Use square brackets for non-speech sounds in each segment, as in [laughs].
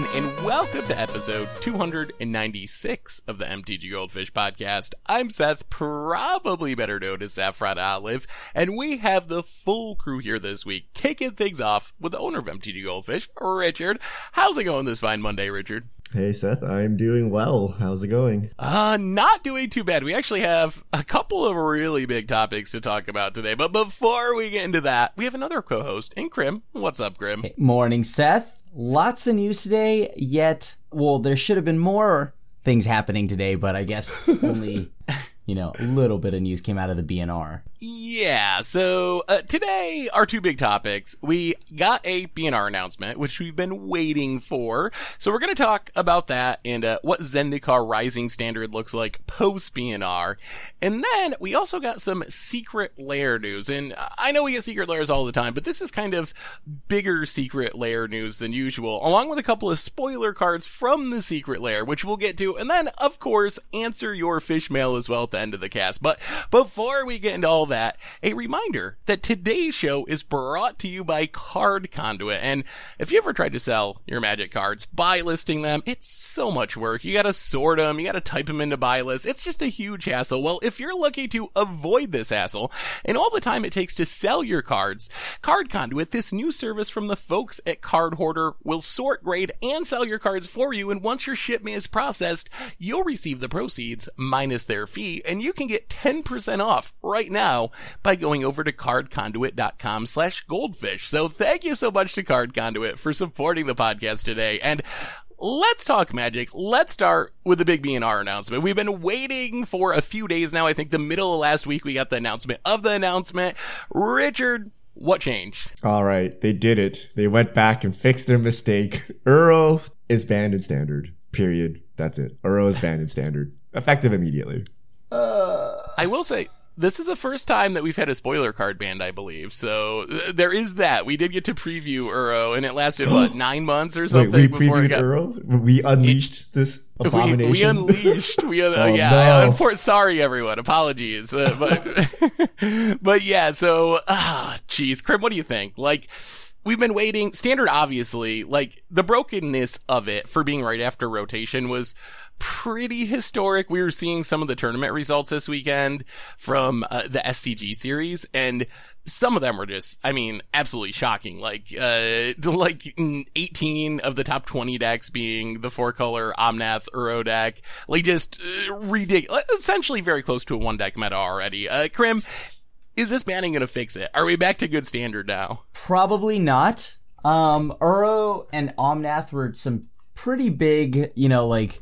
everyone, and welcome to episode 296 of the MTG Goldfish podcast. I'm Seth, probably better known as Saffron Olive, and we have the full crew here this week, kicking things off with the owner of MTG Goldfish, Richard. How's it going this fine Monday, Richard? Hey Seth, I'm doing well. How's it going? Uh, not doing too bad. We actually have a couple of really big topics to talk about today, but before we get into that, we have another co-host in Krim. What's up, Krim? Hey, morning, Seth. Lots of news today, yet, well, there should have been more things happening today, but I guess [laughs] only, you know, a little bit of news came out of the BNR. Yeah, so uh, today, our two big topics. We got a BNR announcement, which we've been waiting for. So we're going to talk about that and uh, what Zendikar Rising Standard looks like post BNR. And then we also got some secret layer news. And I know we get secret layers all the time, but this is kind of bigger secret layer news than usual, along with a couple of spoiler cards from the secret layer, which we'll get to. And then, of course, answer your fish mail as well at the end of the cast. But before we get into all that, a reminder that today's show is brought to you by Card Conduit. And if you ever tried to sell your magic cards by listing them, it's so much work. You gotta sort them, you gotta type them into buy lists. It's just a huge hassle. Well, if you're lucky to avoid this hassle and all the time it takes to sell your cards, Card Conduit, this new service from the folks at Card Hoarder, will sort, grade, and sell your cards for you. And once your shipment is processed, you'll receive the proceeds minus their fee, and you can get 10% off right now by going over to cardconduit.com slash goldfish. So thank you so much to Card Conduit for supporting the podcast today. And let's talk magic. Let's start with the big BNR announcement. We've been waiting for a few days now. I think the middle of last week we got the announcement of the announcement. Richard, what changed? All right, they did it. They went back and fixed their mistake. Uro is banned in standard. Period. That's it. Uro is banned in standard. Effective immediately. Uh, I will say this is the first time that we've had a spoiler card banned, I believe. So th- there is that. We did get to preview Uro, and it lasted what [gasps] nine months or something Wait, we before previewed got. Uro. We unleashed it, this [laughs] abomination. We, we unleashed. We un- [laughs] oh, yeah. No. Unfor- sorry, everyone. Apologies, uh, but [laughs] but yeah. So ah, jeez, Krim, what do you think? Like. We've been waiting. Standard, obviously, like the brokenness of it for being right after rotation was pretty historic. We were seeing some of the tournament results this weekend from uh, the SCG series and some of them were just, I mean, absolutely shocking. Like, uh, [laughs] like 18 of the top 20 decks being the four color Omnath Uro deck. Like just uh, ridiculous, essentially very close to a one deck meta already. Uh, Krim, is this banning going to fix it? Are we back to good standard now? Probably not. Um, Uro and Omnath were some pretty big, you know, like,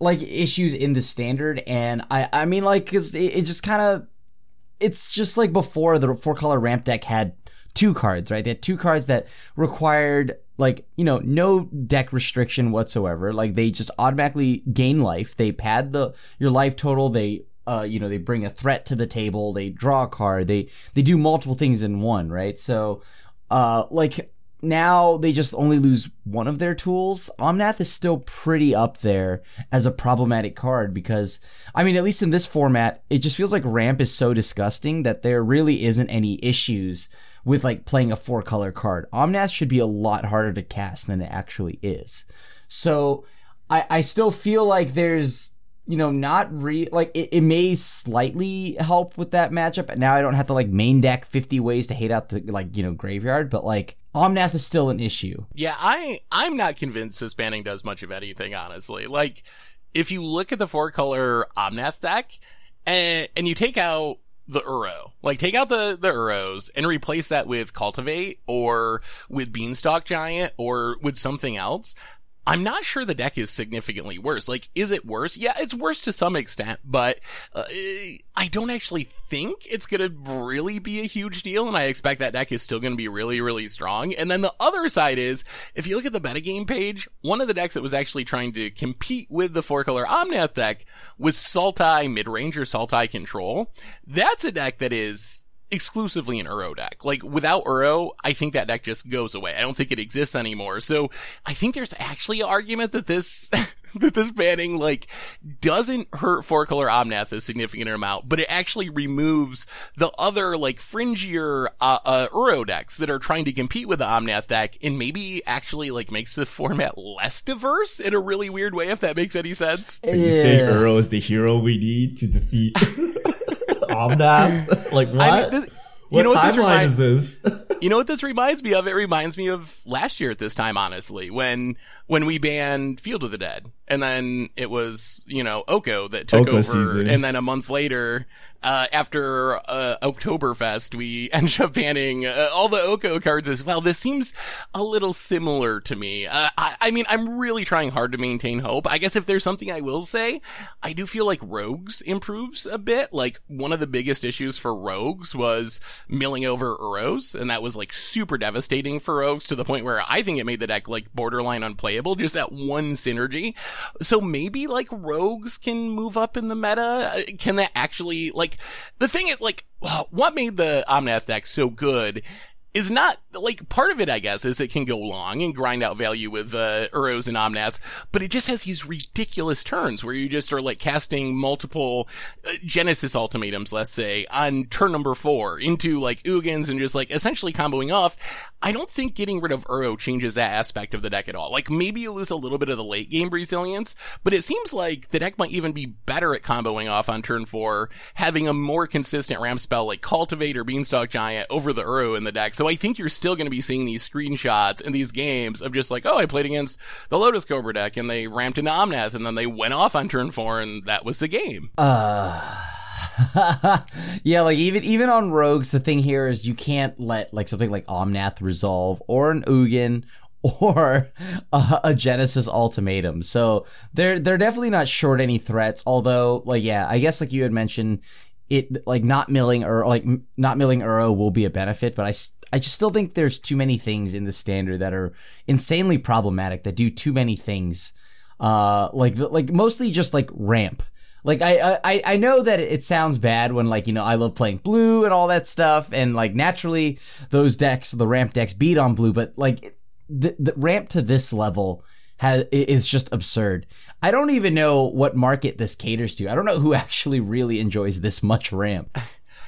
like issues in the standard. And I, I mean, like, cause it, it just kind of, it's just like before the four color ramp deck had two cards, right? They had two cards that required like, you know, no deck restriction whatsoever. Like they just automatically gain life. They pad the, your life total. They, uh, you know, they bring a threat to the table. They draw a card. They, they do multiple things in one, right? So, uh, like now they just only lose one of their tools. Omnath is still pretty up there as a problematic card because, I mean, at least in this format, it just feels like ramp is so disgusting that there really isn't any issues with like playing a four color card. Omnath should be a lot harder to cast than it actually is. So I, I still feel like there's, you know, not re like it, it may slightly help with that matchup. Now I don't have to like main deck 50 ways to hate out the like, you know, graveyard, but like Omnath is still an issue. Yeah, I I'm not convinced this banning does much of anything, honestly. Like, if you look at the four color Omnath deck, and and you take out the Uro, like take out the the Uros and replace that with Cultivate or with Beanstalk Giant or with something else. I'm not sure the deck is significantly worse. Like, is it worse? Yeah, it's worse to some extent, but uh, I don't actually think it's going to really be a huge deal, and I expect that deck is still going to be really, really strong. And then the other side is, if you look at the metagame page, one of the decks that was actually trying to compete with the four color Omnath deck was Sultai midrange or Sultai control. That's a deck that is exclusively an Uro deck. Like without Uro, I think that deck just goes away. I don't think it exists anymore. So I think there's actually an argument that this [laughs] that this banning like doesn't hurt four color Omnath a significant amount, but it actually removes the other like fringier uh, uh, Uro decks that are trying to compete with the Omnath deck, and maybe actually like makes the format less diverse in a really weird way. If that makes any sense. You say Uro is the hero we need to defeat [laughs] [laughs] Like what? I mean, this, you what know what this timeline is this? [laughs] You know what this reminds me of? It reminds me of last year at this time, honestly, when when we banned Field of the Dead, and then it was you know Oko that took Oko over, season. and then a month later, uh, after uh, Oktoberfest, we [laughs] ended up banning uh, all the Oko cards as well. This seems a little similar to me. Uh, I, I mean, I'm really trying hard to maintain hope. I guess if there's something I will say, I do feel like Rogues improves a bit. Like one of the biggest issues for Rogues was milling over Uros, and that was like super devastating for Rogues to the point where I think it made the deck like borderline unplayable, just that one synergy. So maybe like Rogues can move up in the meta. Uh, Can that actually like the thing is like what made the Omnath deck so good is not like part of it, I guess, is it can go long and grind out value with uh, Uros and Omnaths, but it just has these ridiculous turns where you just are like casting multiple uh, Genesis ultimatums, let's say, on turn number four into like Ugins and just like essentially comboing off. I don't think getting rid of Uro changes that aspect of the deck at all. Like maybe you lose a little bit of the late game resilience, but it seems like the deck might even be better at comboing off on turn four, having a more consistent ramp spell like Cultivate or Beanstalk Giant over the Uro in the deck. So I think you're still going to be seeing these screenshots and these games of just like, oh, I played against the Lotus Cobra deck and they ramped into Omnath and then they went off on turn four and that was the game. Uh, [laughs] yeah, like even even on rogues, the thing here is you can't let like something like Omnath resolve or an Ugin or [laughs] a, a Genesis ultimatum. So they're they're definitely not short any threats. Although, like yeah, I guess like you had mentioned, it like not milling or like not milling Uro will be a benefit, but I I just still think there's too many things in the standard that are insanely problematic that do too many things. Uh, like like mostly just like ramp. Like I, I I know that it sounds bad when like you know I love playing blue and all that stuff and like naturally those decks the ramp decks beat on blue but like the, the ramp to this level has is just absurd. I don't even know what market this caters to. I don't know who [laughs] actually really enjoys this much ramp.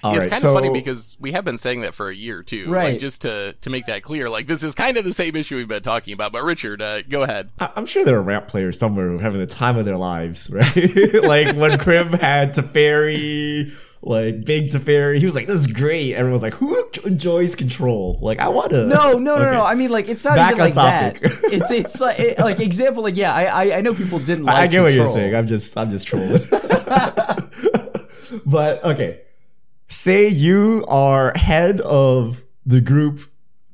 All it's right, kind so- of funny because we have been saying that for a year too. Right. Like just to, to make that clear, like this is kind of the same issue we've been talking about. But Richard, uh, go ahead. I- I'm sure there are ramp players somewhere who are having the time of their lives, [laughs] right? [laughs] like when Krim had Teferi, like Big Teferi, he was like, "This is great." Everyone's like, "Who enjoys control?" Like, I want to. No, no, no, Okay. no. I mean, like, it's not Back even on like that. It's it's like it, like example. Like, yeah, I I, I know people didn't like. I get what you're saying. I'm just, I'm just trolling. [laughs] but okay, say you are head of the group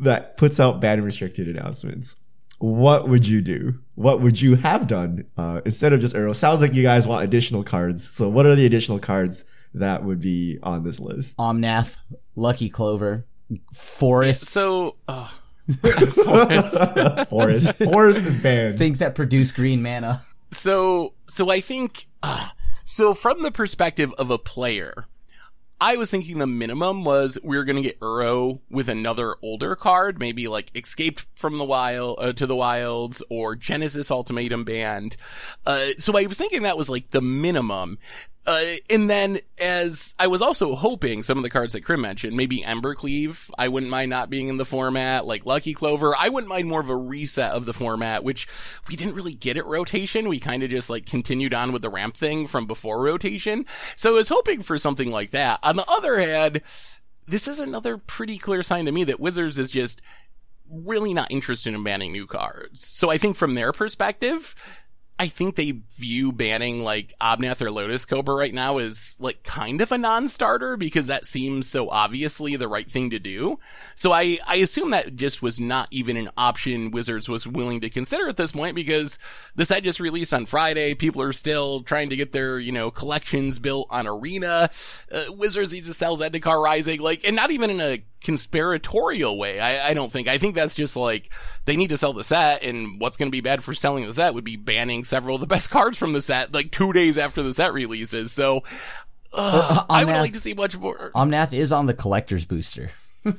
that puts out ban restricted announcements. What would you do? What would you have done uh, instead of just Uro? Sounds like you guys want additional cards. So, what are the additional cards that would be on this list? Omnath, Lucky Clover, Forest. So, [laughs] oh, Forest. [laughs] Forest is banned. things that produce green mana. so, so I think, uh, so from the perspective of a player, I was thinking the minimum was we were going to get Uro with another older card, maybe like Escaped from the Wild uh, to the Wilds or Genesis Ultimatum banned. Uh, so I was thinking that was like the minimum. Uh, and then as I was also hoping some of the cards that Krim mentioned, maybe Embercleave, I wouldn't mind not being in the format, like Lucky Clover, I wouldn't mind more of a reset of the format, which we didn't really get at rotation. We kind of just like continued on with the ramp thing from before rotation. So I was hoping for something like that. On the other hand, this is another pretty clear sign to me that Wizards is just really not interested in banning new cards. So I think from their perspective, I think they view banning like Omnath or Lotus Cobra right now as like kind of a non-starter because that seems so obviously the right thing to do. So I, I assume that just was not even an option Wizards was willing to consider at this point because the set just released on Friday. People are still trying to get their, you know, collections built on Arena. Uh, Wizards needs to sell Zendikar Rising, like, and not even in a conspiratorial way. I, I don't think. I think that's just like they need to sell the set, and what's going to be bad for selling the set would be banning several of the [laughs] best cards from the set like two days after the set releases. So uh, I would like to see much more. Omnath is on the collector's booster. [laughs]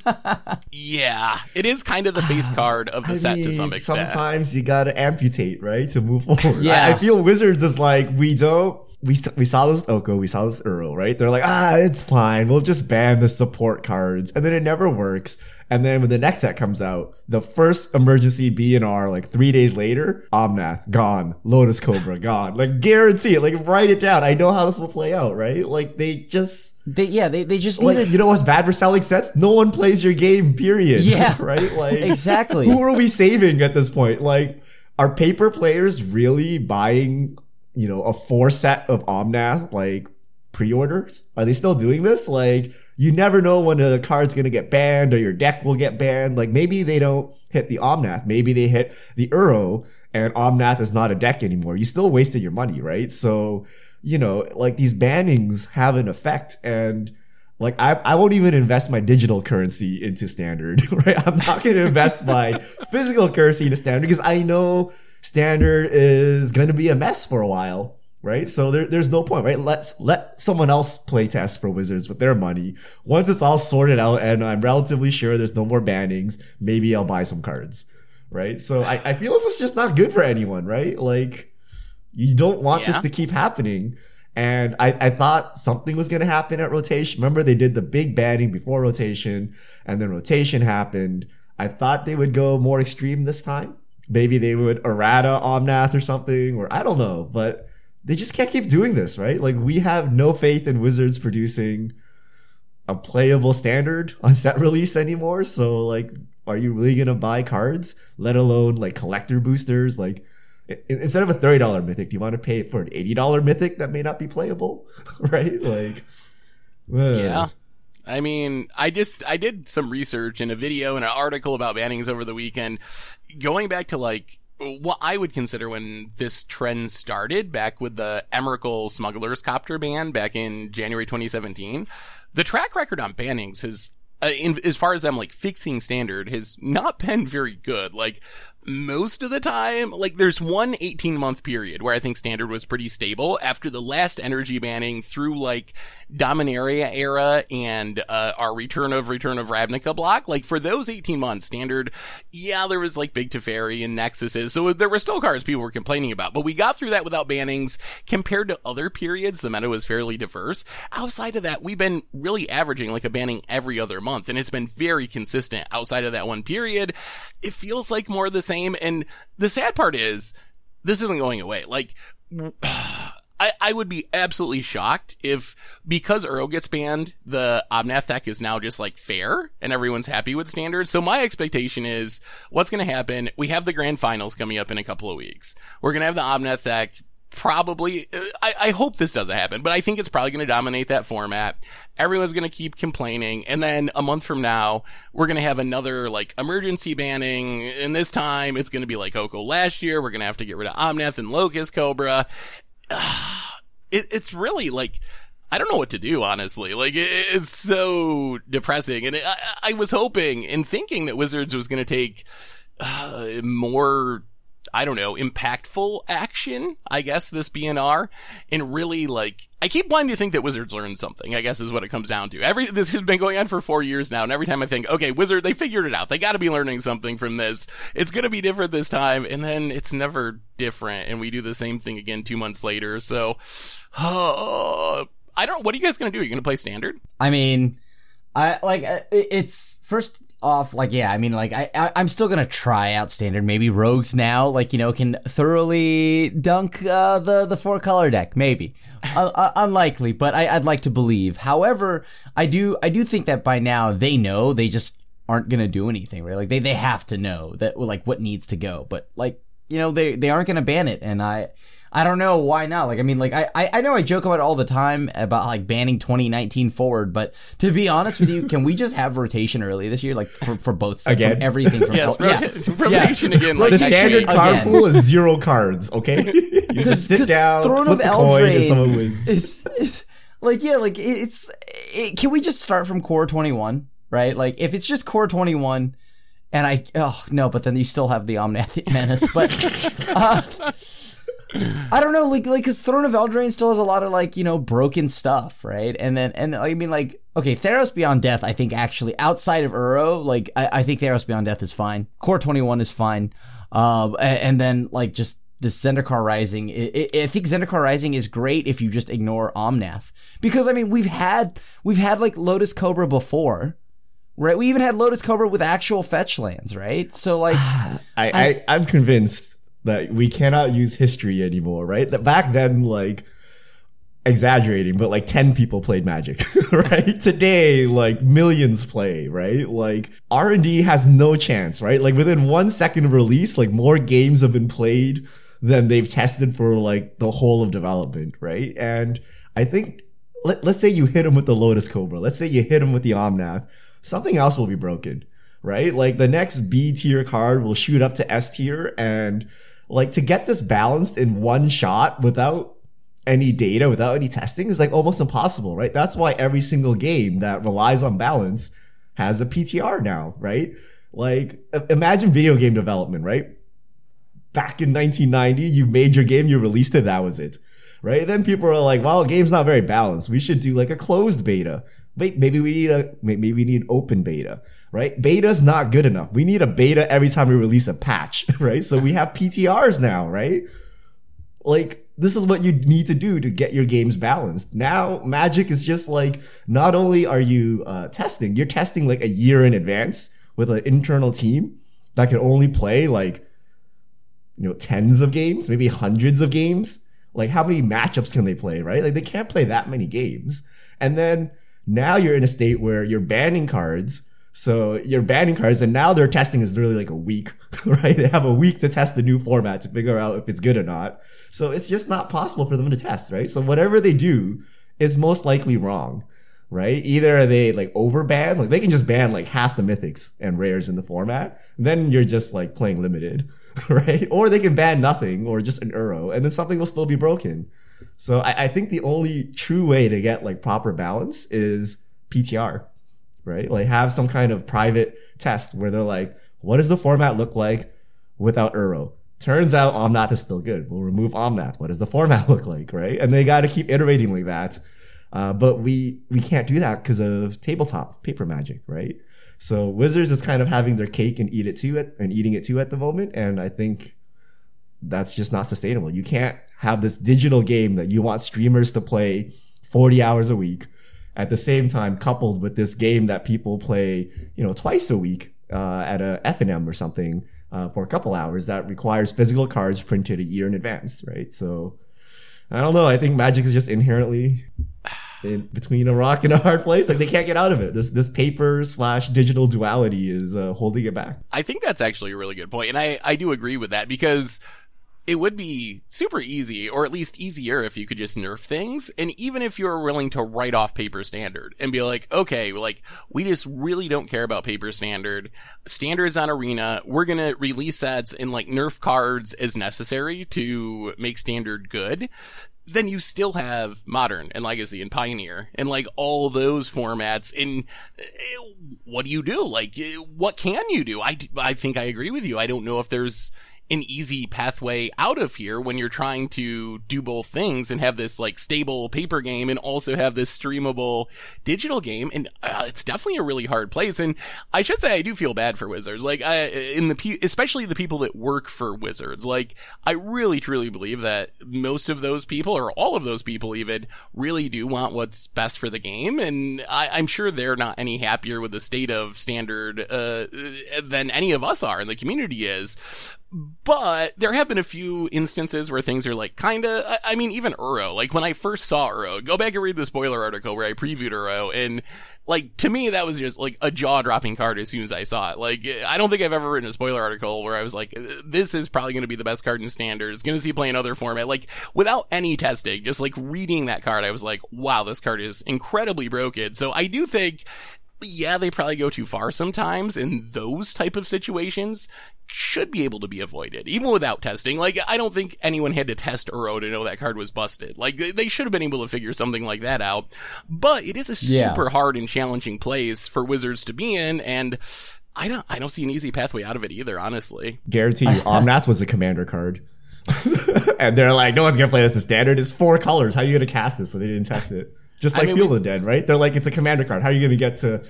Yeah, it is kind of the face card of the I set to some extent. Sometimes you gotta amputate, right, to move [laughs] forward. Yeah. I, I feel Wizards is like we don't. We, we saw this Oko, we saw this Uro, right? They're like, ah, it's fine. We'll just ban the support cards, and then it never works. And then when the next set comes out, the first emergency BNR, like three days later, Omnath gone, Lotus Cobra [laughs] gone. Like guarantee it. Like write it down. I know how this will play out, right? Like they just They yeah, they, they just like you know what's bad for selling sets? No one plays your game. Period. Yeah. [laughs] right. [laughs] Like Exactly. Who are we saving at this point? Like, are paper players really buying? You know, a four set of Omnath like pre-orders? Are they still doing this? Like, you never know when a card's gonna get banned or your deck will get banned. Like, maybe they don't hit the Omnath. Maybe they hit the Uro and Omnath is not a deck anymore. You still wasted your money, right? So, you know, like these bannings have an effect and like I, I won't even invest my digital currency into standard, [laughs] right? I'm not going to invest my [laughs] physical currency into standard because I know standard is going to be a mess for a while, right? So there, there's no point, right? Let's let someone else play test for Wizards with their money. Once it's all sorted out and I'm relatively sure there's no more bannings, maybe I'll buy some cards, right? So I, I feel this is just not good for anyone, right? Like you don't want this to keep happening. And I, I thought something was going to happen at rotation. Remember, they did the big banning before rotation, and then rotation happened. I thought they would go more extreme this time. Maybe they would errata Omnath or something, or I don't know. But they just can't keep doing this, right? Like, we have no faith in Wizards producing a playable standard on set [laughs] release anymore. So, like, are you really going to buy cards, let alone like collector boosters? Like, instead of a thirty dollar mythic, do you want to pay for an eighty dollar mythic that may not be playable, [laughs] right? Like. Yeah. I mean, I just, I did some research in a video and an article about bannings over the weekend, going back to like, what I would consider when this trend started back with the Emrakul Smugglers Copter ban back in January 2017. The track record on bannings has, uh, in, as far as I'm like fixing standard has not [laughs] been very good. Like most of the time, like there's one 18 month period where I think standard was pretty stable after the last energy banning through like Dominaria era and, uh, our return of Return of Ravnica block. Like for those 18 months, standard, yeah, there was like Big Teferi and Nexuses. So there were still cards people were complaining about, but we got through that without bannings compared to other periods. The meta was fairly diverse. Outside of that, we've been really averaging like a banning every other month and it's been very consistent outside of that one period. It feels like more of the same. And the sad part is this isn't going away. Like, I, I would be absolutely shocked if, because Uro gets banned, the Omnath is now just like fair and everyone's happy with standard. So my expectation is what's going to happen. We have the grand finals coming up in a couple of weeks. We're going to have the Omnath probably, I, I hope this doesn't happen, but I think it's probably going to dominate that format. Everyone's going to keep complaining. And then a month from now, we're going to have another like emergency banning. And this time it's going to be like Oko last year. We're going to have to get rid of Omnath and Lotus Cobra [sighs] it, it's really like I don't know what to do, honestly. Like it, it's so depressing, and it, I, I was hoping and thinking that Wizards was going to take uh, more. I don't know, impactful action, I guess, this BNR, and really like, I keep wanting to think that Wizards learned something, I guess is what it comes down to. Every, this has been going on for four years now, and every time I think, okay, Wizard, they figured it out. They gotta be learning something from this. It's gonna be different this time, and then it's never different, and we do the same thing again two months later, so, uh, [sighs] I don't, what are you guys gonna do? Are you gonna play standard? I mean, I like uh, it's first off like yeah. I mean like I, I I'm still gonna try out standard. Maybe rogues now like you know can thoroughly dunk uh, the the four color deck. Maybe [laughs] uh, unlikely, but I, I'd like to believe. However, I do I do think that by now they know they just aren't gonna do anything right. Like they they have to know that like what needs to go. But like you know they they aren't gonna ban it, and I. I don't know why not. Like, I mean, like, I, I I know I joke about it all the time about like banning 2019 forward, but to be honest with you, can we just have rotation early this year, like for, for both from Again? everything from [laughs] Yes, oh, yeah. rota- rotation again, like the next standard card Again. pool is zero cards. Okay, [laughs] you just sit down, Throne flip of the coin, and someone wins. is, is like yeah, like it's it, can we just start from core 21, right? Like if it's just core 21 and I oh no, but then you still have the Omnath [laughs] Menace, but uh, I don't know, like, like, cause Throne of Eldraine still has a lot of like, you know, broken stuff, right? And then, and I mean, like, okay, Theros Beyond Death, I think actually outside of Uro, like, I, I think Theros Beyond Death is fine. Core 21 is fine. Uh, and, and then like just this Zendikar Rising, I, I think Zendikar Rising is great if you just ignore Omnath. Because I mean, we've had, we've had like Lotus Cobra before, right? We even had Lotus Cobra with actual fetch lands, right? So like, [sighs] I, I, I'm convinced that we cannot use history anymore, right? That back then, like, exaggerating, but like 10 people played Magic, [laughs] right? Today, like millions play, right? Like R&D has no chance, right? Like within one second of release, like more games have been played than they've tested for like the whole of development, right? And I think, let, let's say you hit them with the Lotus Cobra. Let's say you hit them with the Omnath. Something else will be broken, right? Like the next B tier card will shoot up to S tier and like to get this balanced in one shot without any data, without any testing is like almost impossible, right? That's why every single game that relies on balance has a PTR now, right? Like imagine video game development, right? Back in 1990, you made your game, you released it, that was it. Right? Then people are like, well, game's not very balanced. We should do like a closed beta. Wait, maybe we need a, maybe we need open beta right? Beta's not good enough. We need a beta every time we release a patch, [laughs] right? So we have PTRs now, right? Like, this is what you need to do to get your games balanced. Now, Magic is just like, not only are you uh, testing, you're testing like a year in advance with an internal team that can only play like, you know, tens of games, maybe hundreds of games. Like, how many matchups can they play, right? Like, they can't play that many games. And then now you're in a state where you're banning cards so you're banning cards, and now their testing is literally like a week, [laughs] right? They have a week to test the new format to figure out if it's good or not. So it's just not possible for them to test, right? So whatever they do is most likely wrong, right? Either they like overban, like they can just ban like half the mythics and rares in the format, then you're just like playing limited, [laughs] right? Or they can ban nothing or just an Uro, and then something will still be broken. So I, I think the only true way to get like proper balance is PTR right? Like have some kind of private test where they're like, what does the format look like without Uro? Turns out Omnath is still good. We'll remove Omnath. What does the format [laughs] look like, right? And they got to keep iterating like that. Uh, but we we can't do that because of tabletop paper magic, right? So Wizards is kind of having their cake and eat it too at, and eating it too at the moment, and I think that's just not sustainable. You can't have this digital game that you want streamers to play 40 hours a week at the same time coupled with this game that people play, you know, twice a week uh, at a FNM or something uh, for a couple hours that requires physical cards printed a year in advance, right? So I don't know. I think Magic is just inherently in between a rock and a hard place. Like they can't get out of it. This this paper slash digital duality is uh, holding it back. I think that's actually a really good point, and I I do agree with that because it would be super easy, or at least easier if you could just nerf things. And even if you're willing to write off paper standard and be like, okay, like, we just really don't care about paper standard. Standards on arena. We're gonna release sets and like nerf cards as necessary to make standard good. Then you still have modern and legacy and pioneer and like all those formats. And eh, what do you do? Like, eh, what can you do? I, I think I agree with you. I don't know if there's, an easy pathway out of here when you're trying to do both things and have this like stable paper game and also have this streamable digital game. And uh, it's definitely a really hard place. And I should say I do feel bad for Wizards. Like I, in the, especially the people that work for Wizards. Like I really truly believe that most of those people or all of those people even really do want what's best for the game. And I, am sure they're not any happier with the state of standard, uh, than any of us are and the community is. But there have been a few instances where things are like kinda, I mean, even Uro, like when I first saw Uro, go back and read the spoiler article where I previewed Uro and like to me that was just like a jaw dropping card as soon as I saw it. Like I don't think I've ever written a spoiler article where I was like, this is probably going to be the best card in standard. It's going to see play in other format. Like without any testing, just like reading that card, I was like, wow, this card is incredibly broken. So I do think yeah, they probably go too far sometimes in those type of situations should be able to be avoided, even without testing. Like, I don't think anyone had to test Uro to know that card was busted. Like, they should have been able to figure something like that out. But it is a super hard and challenging place for Wizards to be in, and I don't, I don't see an easy pathway out of it either, honestly. Guarantee you, [laughs] Omnath was a commander card. [laughs] and they're like, no one's gonna play this as standard. It's four colors. How are you gonna cast this? So they didn't test it. Just I like mean, Field we- of the Dead, right? They're like, it's a commander card. How are you gonna get to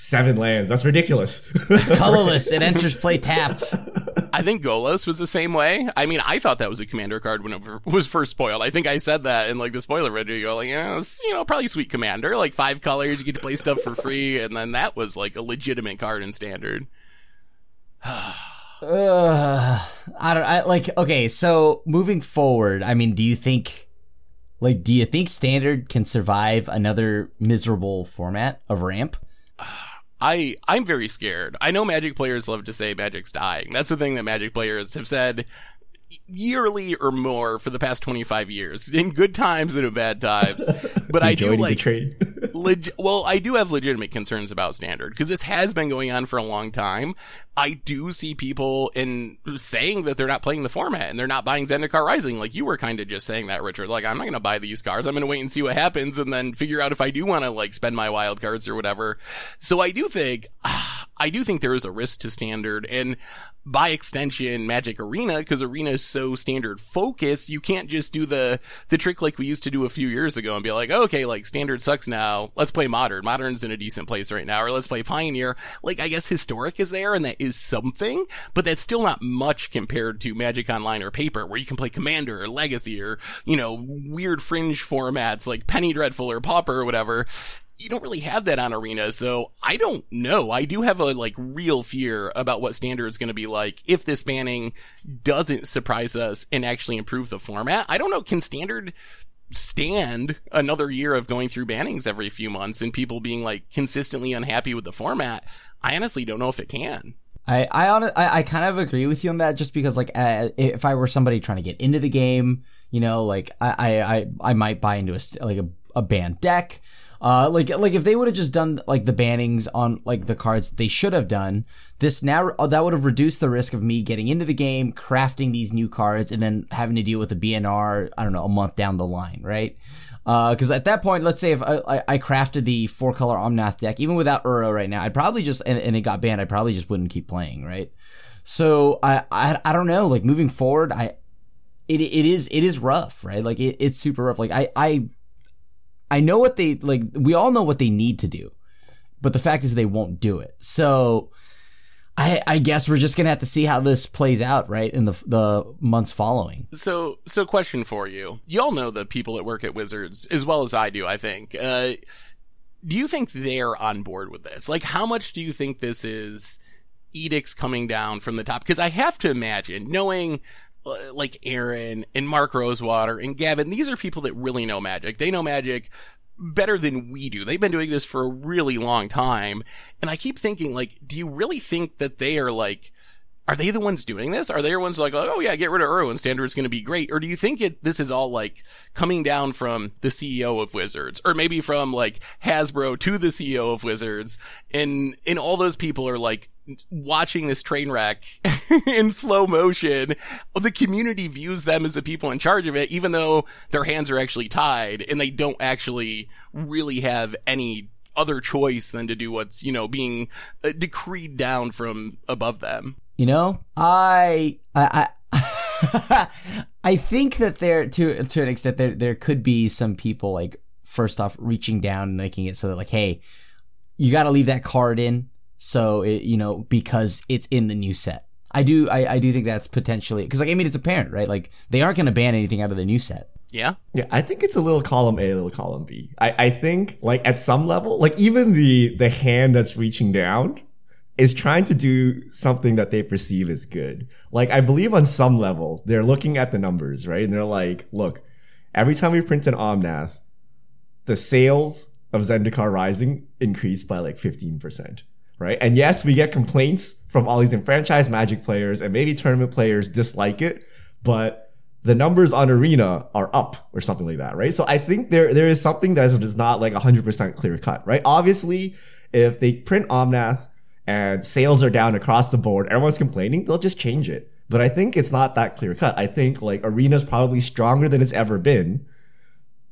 seven lands? That's ridiculous. It's [laughs] colorless. it enters play tapped. I think Golos was the same way. I mean, I thought that was a commander card when it was first spoiled. I think I said that in like the spoiler video. Like, yeah, it's, you know, probably sweet commander, like five colors, you get to play stuff for free, and then that was like a legitimate card in standard. [sighs] Uh, I don't. I like. Okay, so moving forward, I mean, do you think, like, do you think standard can survive another miserable format of ramp? [sighs] I I'm very scared. I know Magic players love to say Magic's dying. That's the thing that Magic players have said yearly or more for the past 25 years, in good times and in bad times. [laughs] But I do like [laughs] leg- well, I do have legitimate concerns about standard because this has been going on for a long time. I do see people in saying that they're not playing the format and they're not buying Zendikar Rising. Like you were kind of just saying that, Richard. Like I'm not going to buy these cards. I'm going to wait and see what happens and then figure out if I do want to like spend my wild cards or whatever. So I do think, ah, I do think there is a risk to standard and by extension Magic Arena because Arena is so standard Focus, You can't just do the the trick like we used to do a few years ago and be like, okay, like standard sucks now. Let's play modern. Modern's in a decent place right now, or let's play Pioneer. Like I guess historic is there and that is something, but that's still not much compared to Magic Online or paper where you can play Commander or Legacy or you know weird fringe formats like Penny Dreadful or Pauper or whatever you don't really have that on arena so i don't know. I do have a like real fear about what standard is going to be like if this banning doesn't surprise us and actually improve the format. I don't know can standard stand another year of going through bannings every few months and people being like consistently unhappy with the format? I honestly don't know if it can. I I, I I kind of agree with you on that, just because like uh, if I were somebody trying to get into the game, you know, like I I I, I might buy into a like a, a banned deck. Uh, like like if they would have just done like the bannings on like the cards they should have done, this now uh, that would have reduced the risk of me getting into the game, crafting these new cards, and then having to deal with the BNR. I don't know a month down the line, right? Uh because at that point, let's say if I, I, I crafted the four color Omnath deck, even without Uro right now, I'd probably just and, and it got banned. I probably just wouldn't keep playing, right? So I, I I don't know. Like moving forward, I it it is it is rough, right? Like it, it's super rough. Like I I I know what they like. We all know what they need to do, but the fact is they won't do it. So I I guess we're just gonna have to see how this plays out, right? In the the months following. So, so question for you. You all know the people that work at Wizards as well as I do, I think. Uh, do you think they're on board with this? Like, how much do you think this is edicts coming down from the top? Because I have to imagine, knowing Uh, like Aaron and Mark Rosewater and Gavin, these are people that really know magic. They know magic better than we do. They've been doing this for a really long time. And I keep thinking, like, do you really think that they are like, are they the ones doing this? Are they the ones like, oh yeah, get rid of and Standard's going to be great? Or do you think it, this is all like coming down from the CEO of Wizards or maybe from like Hasbro to the CEO of Wizards and, and all those people are like watching this train wreck [laughs] in slow motion. The community views them as the people in charge of it, even though their hands are actually tied and they don't actually really have any other choice than to do what's, you know, being uh, decreed down from above them. You know, I I. I [laughs] I think that there to to an extent there there could be some people like first off reaching down and making it so that like hey you got to leave that card in so it, you know because it's in the new set. I do I, I do think that's potentially because like I mean it's apparent right like they aren't going to ban anything out of the new set. Yeah. Yeah, I think it's a little column A, a little column B. I, I think like at some level, like even the the hand that's reaching down is trying to do something that they perceive as good. Like I believe on some level, they're looking at the numbers, right? And they're like, look, every time we print an Omnath, the sales of Zendikar Rising increase by like 15%. Right. And yes, we get complaints from all these enfranchised magic players and maybe tournament players dislike it, but the numbers on arena are up or something like that, right? So I think there there is something that is not like 100% clear cut, right? Obviously, if they print Omnath and sales are down across the board, everyone's complaining, they'll just change it. But I think it's not that clear cut. I think like arena's probably stronger than it's ever been.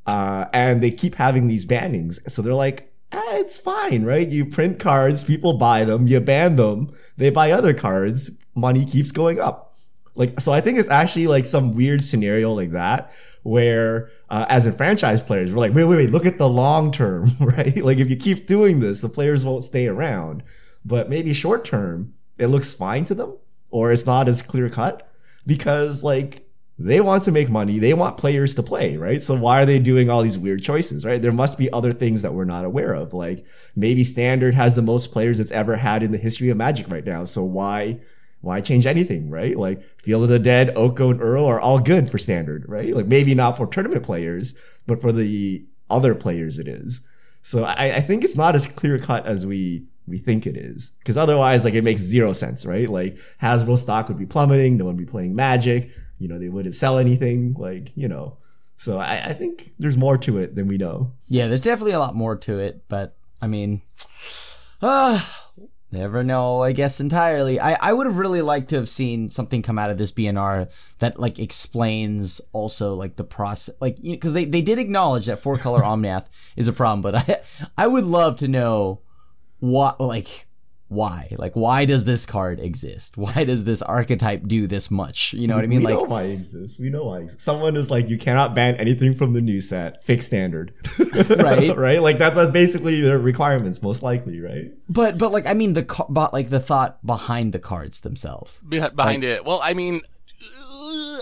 Uh, and they keep having these bannings. So they're like, eh, it's fine, right? You print cards, people buy them, you ban them, they buy other cards, money keeps going up Like, so I think it's actually like some weird scenario like that where, uh, as in franchise players, we're like, wait, wait, wait, look at the long term, [laughs] right? like, if you keep doing this, the players won't stay around. But maybe short term, it looks fine to them, or it's not as clear cut because, like, they want to make money. They want players to play, right? So why are they doing all these weird choices, right? There must be other things that we're not aware of. Like maybe standard has the most players it's ever had in the history of magic right now. So why, why change anything, right? Like Field of the Dead, Oko and Uro are all good for standard, right? Like maybe not for tournament players, but for the other players it is. So I, I think it's not as clear cut as we we think it is. Because otherwise, like it makes zero sense, right? Like Hasbro stock would be plummeting, no one would be playing Magic you know, they wouldn't sell anything. Like, you know, so I, I think there's more to it than we know. Yeah, there's definitely a lot more to it, but I mean, uh, never know, I guess, entirely. I, I would have really liked to have seen something come out of this BNR that, like, explains also, like, the process, like, because they, they did acknowledge that four color [laughs] Omnath is a problem, but I, I would love to know what, like, why? Like, why does this card exist? [laughs] Why does this archetype do this much? You know what I mean? We like, know why it exists. We know why. It exists. Someone is like, you cannot ban anything from the new set. Fix standard. [laughs] Right. right. Like that's, that's basically the requirements, most likely. Right. but but like, I mean, the but like the thought behind the cards themselves. Beh- behind it. Well, I mean,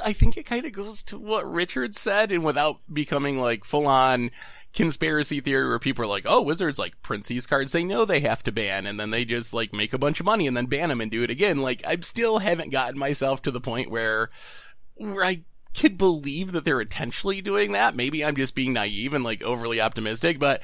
I think it kind of goes to what Richard said, and without becoming like full on conspiracy theory where people are like, oh, Wizards like print these cards they know they have to ban, and then they just like make a bunch of money and then ban them and do it again. Like, I still haven't gotten myself to the point where, where I could believe that they're intentionally doing that. Maybe I'm just being naive and like overly optimistic, but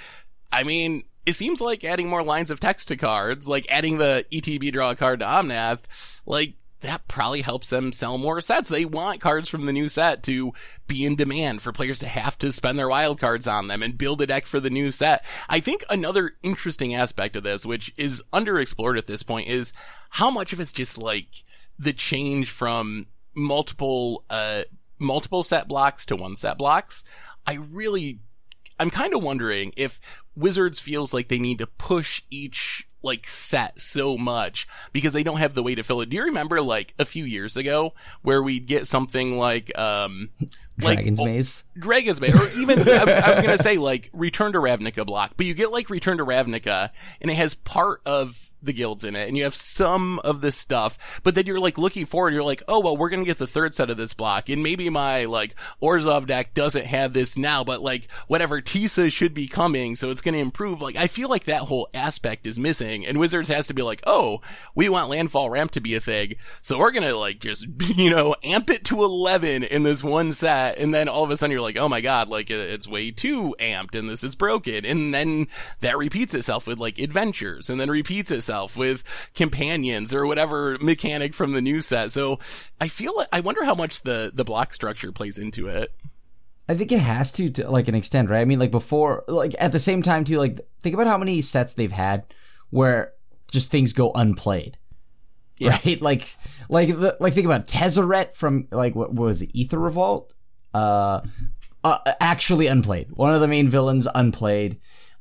I mean, it seems like adding more lines of text to cards, like adding the ETB draw card to Omnath, like that probably helps them sell more sets. They want cards from the new set to be in demand for players to have to spend their wild cards on them and build a deck for the new set. I think another interesting aspect of this, which is underexplored at this point, is how much of it's just like the change from multiple, uh, multiple set blocks to one set blocks. I really I'm kind of wondering if Wizards feels like they need to push each like set so much because they don't have the way to fill it. Do you remember like a few years ago where we'd get something like um like Dragon's Maze. Dragon's Maze, or even I was, I was gonna say like Return to Ravnica block, but you get like Return to Ravnica, and it has part of the guilds in it, and you have some of this stuff, but then you're like looking forward, you're like, oh well, we're gonna get the third set of this block, and maybe my like Orzhov deck doesn't have this now, but like whatever Tisa should be coming, so it's gonna improve. Like I feel like that whole aspect is missing, and Wizards has to be like, oh, we want Landfall Ramp to be a thing, so we're gonna like just [laughs] you know amp it to eleven in this one set, and then all of a sudden you're like, oh my god, like it's way too amped, and this is broken, and then that repeats itself with like adventures, and then repeats itself with companions or whatever mechanic from the new set. So I feel I wonder how much the the block structure plays into it. I think it has to, to like an extent, right? I mean, like before, like at the same time too, like think about how many sets they've had where just things go unplayed. Yeah. Right? [laughs] Like, like, the, like think about Tezzeret from like what, what was it, Aether Revolt? Uh, uh, actually unplayed. One of the main villains unplayed.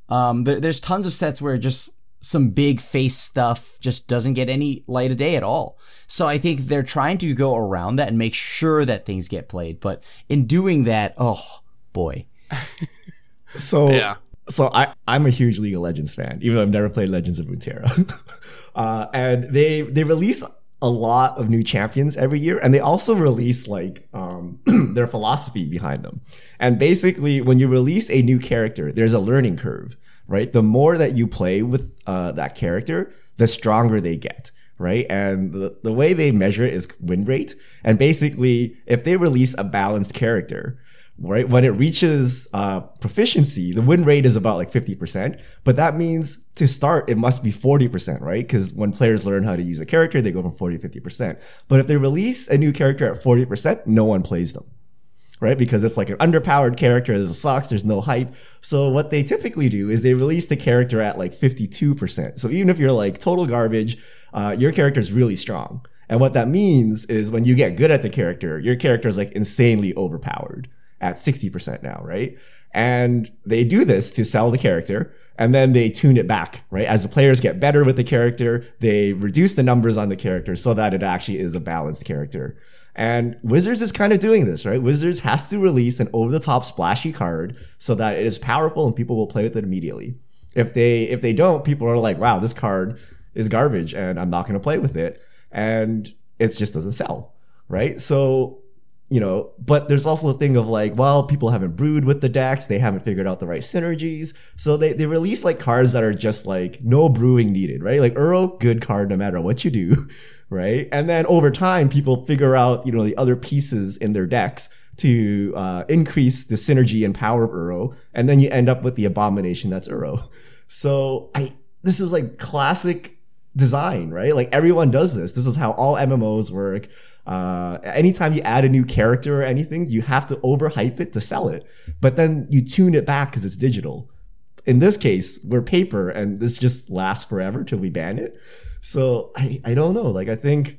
Um, there, there's tons of sets where just some big face stuff just doesn't get any light of day at all. So I think they're trying to go around that and make sure that things get played. But in doing that, oh boy. [laughs] So Yeah. so I I'm a huge League of Legends fan, even though I've never played Legends of Runeterra. [laughs] uh, and they they release a lot of new champions every year, and they also release like um, [clears throat] their philosophy behind them. And basically, when you release a new character, there's a learning curve, right? The more that you play with uh, that character, the stronger they get. Right. And the, the way they measure it is win rate. And basically, if they release a balanced character, right? When it reaches uh, proficiency, the win rate is about like 50%. But that means to start, it must be 40%, right? Because when players learn how to use a character, they go from 40 to 50%. But if they release a new character at 40%, no one plays them. Right? Because it's like an underpowered character. There's sucks. There's no hype. So what they typically do is they release the character at like 52%. So even if you're like total garbage, uh, your character is really strong. And what that means is when you get good at the character, your character is like insanely overpowered at 60% now, right? And they do this to sell the character and then they tune it back, right? As the players get better with the character, they reduce the numbers on the character so that it actually is a balanced character. And Wizards is kind of doing this, right? Wizards has to release an over the top splashy card so that it is powerful and people will play with it immediately. If they if they don't, people are like, "Wow, this card is garbage and I'm not going to play with it." And it just doesn't sell, right? So you know, but there's also the thing of like, well, people haven't brewed with the decks, they haven't figured out the right synergies. So they, they release like cards that are just like no brewing needed, right? Like Uro, good card no matter what you do, [laughs] right? And then over time, people figure out, you know, the other pieces in their decks to uh, increase the synergy and power of Uro, and then you end up with the abomination that's Uro. [laughs] So I this is like classic design, right? Like everyone does this. This is how all MMOs work. Uh, anytime you add a new character or anything, you have to overhype it to sell it, but then you tune it back because it's digital. In this case, we're paper, and this just lasts forever till we ban it. So I, I don't know. Like I think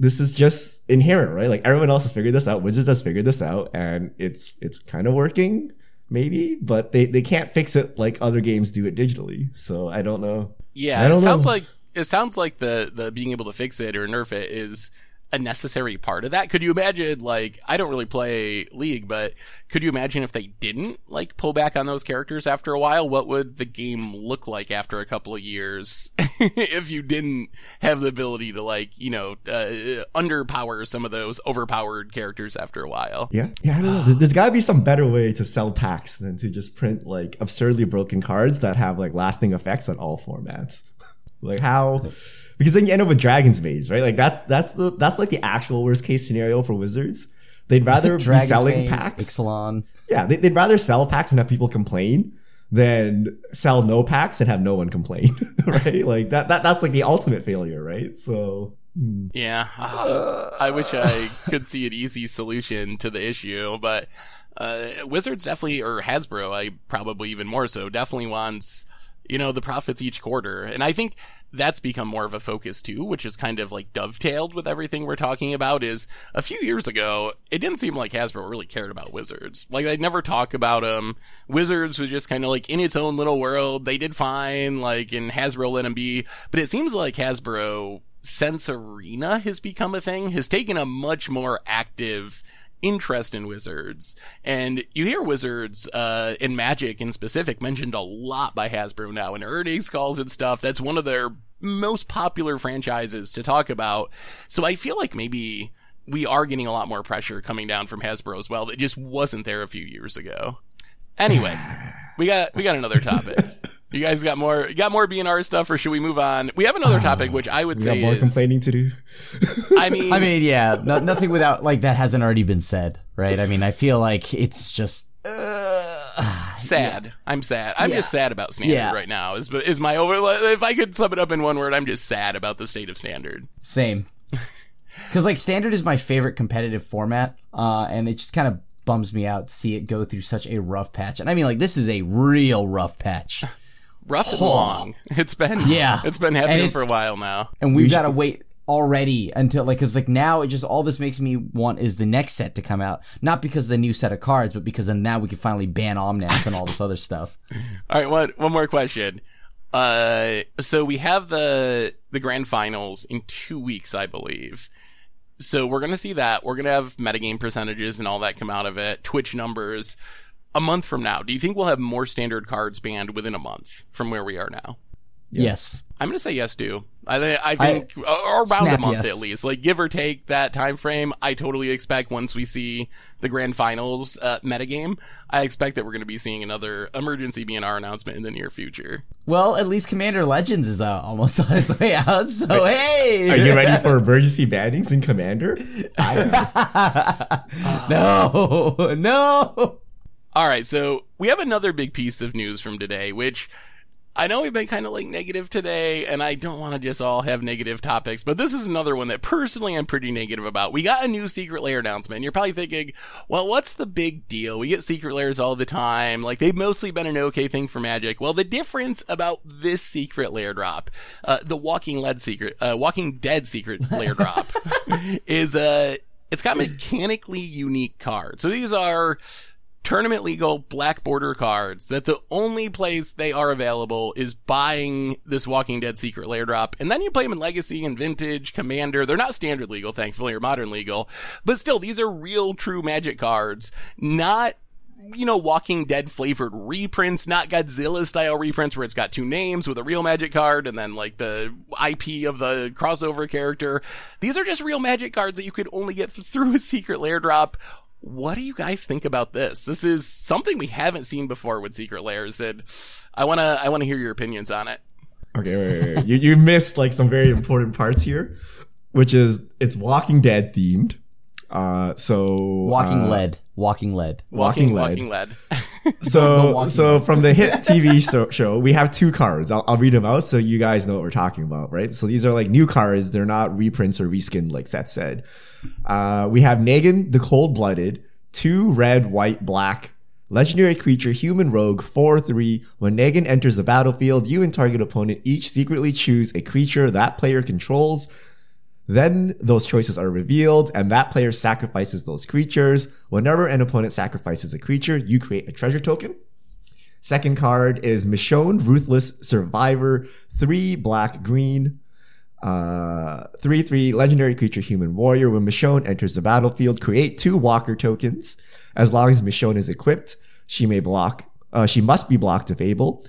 this is just inherent, right? Like everyone else has figured this out. Wizards has figured this out, and it's it's kind of working, maybe, but they they can't fix it like other games do it digitally. So I don't know. Yeah, I don't it sounds know. like it sounds like the the being able to fix it or nerf it is a necessary part of that. Could you imagine like I don't really play League, but could you imagine if they didn't like pull back on those characters after a while? What would the game look like after a couple of years [laughs] if you didn't have the ability to like, you know, uh, underpower some of those overpowered characters after a while? Yeah, yeah, I don't know. There- There's got to be some better way to sell packs than to just print like absurdly broken cards that have like lasting effects on all formats. [laughs] like how? Because then you end up with Dragon's Maze, right? Like that's that's the that's like the actual worst case scenario for Wizards. They'd rather be Dragon's selling Maze, packs. Ixalan. Yeah, they, they'd rather sell packs and have people complain than sell no packs and have no one complain, [laughs] right? Like that, that that's like the ultimate failure, right? So Yeah, ah, I wish I could see an easy solution to the issue, but uh, Wizards definitely, or Hasbro, I probably even more so, definitely wants you know the profits each quarter, and I think that's become more of a focus too, which is kind of like dovetailed with everything we're talking about. Is a few years ago, it didn't seem like Hasbro really cared about Wizards. Like they'd never talk about them. Wizards was just kind of like in its own little world. They did fine, like, and Hasbro let them be. But it seems like Hasbro since Arena has become a thing, has taken a much more active interest in Wizards. And you hear Wizards, uh, in Magic in specific mentioned a lot by Hasbro now in earnings calls and stuff. That's one of their most popular franchises to talk about. So I feel like maybe we are getting a lot more pressure coming down from Hasbro as well that just wasn't there a few years ago. Anyway, we got, we got another topic. [laughs] You guys got more, got more BNR stuff or should we move on? We have another topic, which I would we say got more is, complaining to do. I mean, I mean, yeah, no, nothing without like that hasn't already been said, right? I mean, I feel like it's just. Uh, sad. I'm sad. I'm Yeah. just sad about standard Yeah. right now. Is is my over? If I could sum it up in one word, I'm just sad about the state of standard. Same. [laughs] Because like standard is my favorite competitive format, uh, and it just kind of bums me out to see it go through such a rough patch. And I mean, like this is a real rough patch, Rough and long. [laughs] It's been Yeah. It's been happening it's- for a while now. and we've got to wait already until like because like now it just all this makes me want is the next set to come out, not because of the new set of cards, but because then now we can finally ban Omnath and all this other stuff. [laughs] All right, one one more question. Uh, so we have the the grand finals in two weeks, I believe. So we're gonna see that. We're gonna have metagame percentages and all that come out of it. Twitch numbers. A month from now, do you think we'll have more standard cards banned within a month from where we are now? Yes. I'm gonna say yes too. I I think or around a month yes. at least, like give or take that time frame. I totally expect once we see the grand finals uh, metagame, I expect that we're gonna be seeing another emergency BNR announcement in the near future. Well, at least Commander Legends is uh, almost [laughs] on its way out. So hey, Are you ready for emergency bannings in Commander? [laughs] no, [laughs] no. All right, so we have another big piece of news from today, which I know we've been kind of like negative today, and I don't want to just all have negative topics, but this is another one that personally I'm pretty negative about. We got a new secret lair announcement. and You're probably thinking, well, what's the big deal? We get secret lairs all the time. Like they've mostly been an okay thing for Magic. Well, the difference about this secret lair drop, uh, the Walking Lead secret, uh, Walking Dead secret [laughs] layer drop, is uh, it's got mechanically unique cards. So these are tournament legal black border cards that the only place they are available is buying this Walking Dead secret lair drop. And then you play them in Legacy and Vintage, Commander. They're not standard legal, thankfully, or modern legal. But still, these are real true magic cards, not you know, Walking Dead flavored reprints, not Godzilla style reprints where it's got two names with a real magic card and then like the IP of the crossover character. These are just real magic cards that you could only get [laughs] through a secret lair drop what do you guys think about this? This is something we haven't seen before with Secret Lairs, and I wanna I wanna hear your opinions on it. Okay, wait, wait, wait. you you missed like some very important parts here, which is it's Walking Dead themed. Uh, so Walking uh, lead, walking lead. Walking Walking Walking Lead. So [laughs] Walking so from the hit [laughs] TV so, show, we have two cards. I'll, I'll read them out so you guys know what we're talking about, right? So these are like new cards. They're not reprints or reskinned like Seth said. Uh, we have Negan the Cold Blooded, two red, white, black. Legendary creature, human rogue, 4 3. When Negan enters the battlefield, you and target opponent each secretly choose a creature that player controls. Then those choices are revealed, and that player sacrifices those creatures. Whenever an opponent sacrifices a creature, you create a treasure token. Second card is Michonne, Ruthless Survivor, three black green. Uh, three three legendary creature human warrior. When Michonne enters the battlefield, create two Walker tokens. As long as Michonne is equipped, she may block. Uh, she must be blocked if able.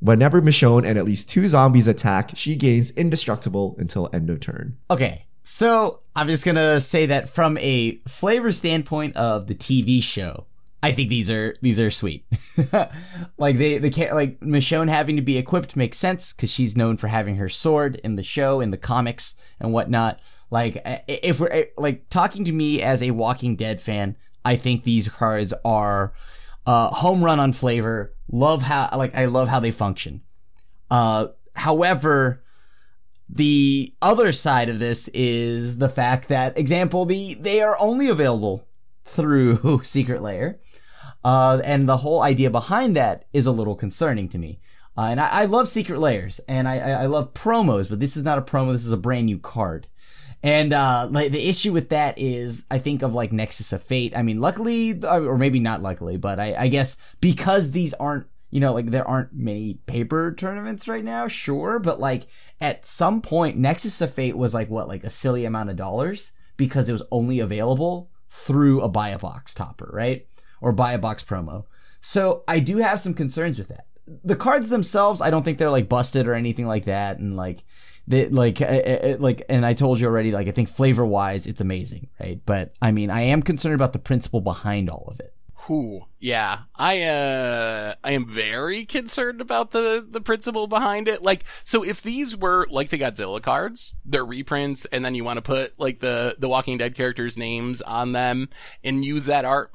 Whenever Michonne and at least two zombies attack, she gains indestructible until end of turn. Okay, so I'm just gonna say that from a flavor standpoint of the TV show, I think these are these are sweet. [laughs] like they can't like Michonne having to be equipped makes sense because she's known for having her sword in the show, in the comics, and whatnot. Like if we're eh, like talking to me as a Walking Dead fan, I think these cards are uh, home run on flavor. Love how like I love how they function. Uh, however, the other side of this is the fact that, example, the they are only available through [laughs] Secret Lair, uh, and the whole idea behind that is a little concerning to me. Uh, and I, I love Secret lairs and I, I love promos, but this is not a promo. This is a brand new card. And uh, like the issue with that is, I think of like Nexus of Fate. I mean, luckily, or maybe not luckily, but I, I guess because these aren't, you know, like there aren't many paper tournaments right now. Sure, but like at some point, Nexus of Fate was like what, like a silly amount of dollars because it was only available through a buy a box topper, right? Or buy a box promo. So I do have some concerns with that. The cards themselves, I don't think they're like busted or anything like that, and like that like uh, uh, like and I told you already like I think flavor wise it's amazing right but I mean I am concerned about the principle behind all of it Whew. Yeah. I, uh, I am very concerned about the, the principle behind it. Like, so if these were like the Godzilla cards, they're reprints, and then you want to put like the, the Walking Dead characters' names on them and use that art,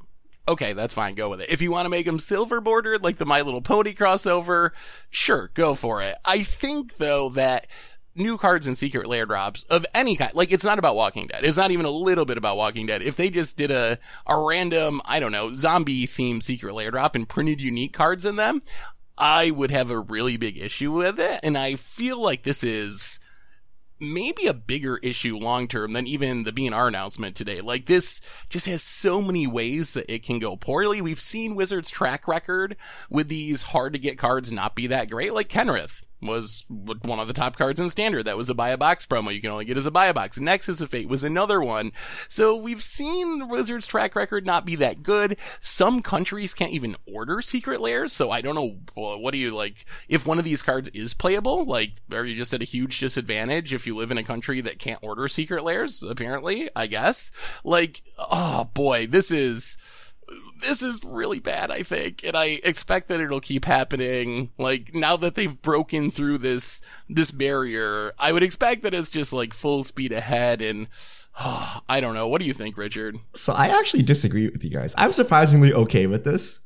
okay, that's fine. Go with it. If you want to make them silver bordered, like the My Little Pony crossover, sure, go for it. I think though that new cards and secret lair drops of any kind. Like it's not about Walking Dead. It's not even a little bit about Walking Dead. If they just did a a random, I don't know, zombie themed secret lair drop and printed unique cards in them, I would have a really big issue with it. And I feel like this is maybe a bigger issue long term than even the BNR announcement today. Like this just has so many ways that it can go poorly. We've seen Wizards track record with these hard to get cards not be that great, like Kenrith was one of the top cards in standard. That was a buy a box promo. You can only get as a buy a box. Nexus of Fate was another one. So we've seen Wizards track record not be that good. Some countries can't even order secret lairs. So I don't know. What do you like? If one of these cards is playable, like, are you just at a huge disadvantage if you live in a country that can't order secret lairs? Apparently, I guess. Like, oh boy, this is, this is really bad, I think, and I expect that it'll keep happening. Like now that they've broken through this this barrier, I would expect that it's just like full speed ahead. And oh, [sighs] I don't know. What do you think, Richard? So I actually disagree with you guys. I'm surprisingly okay with this.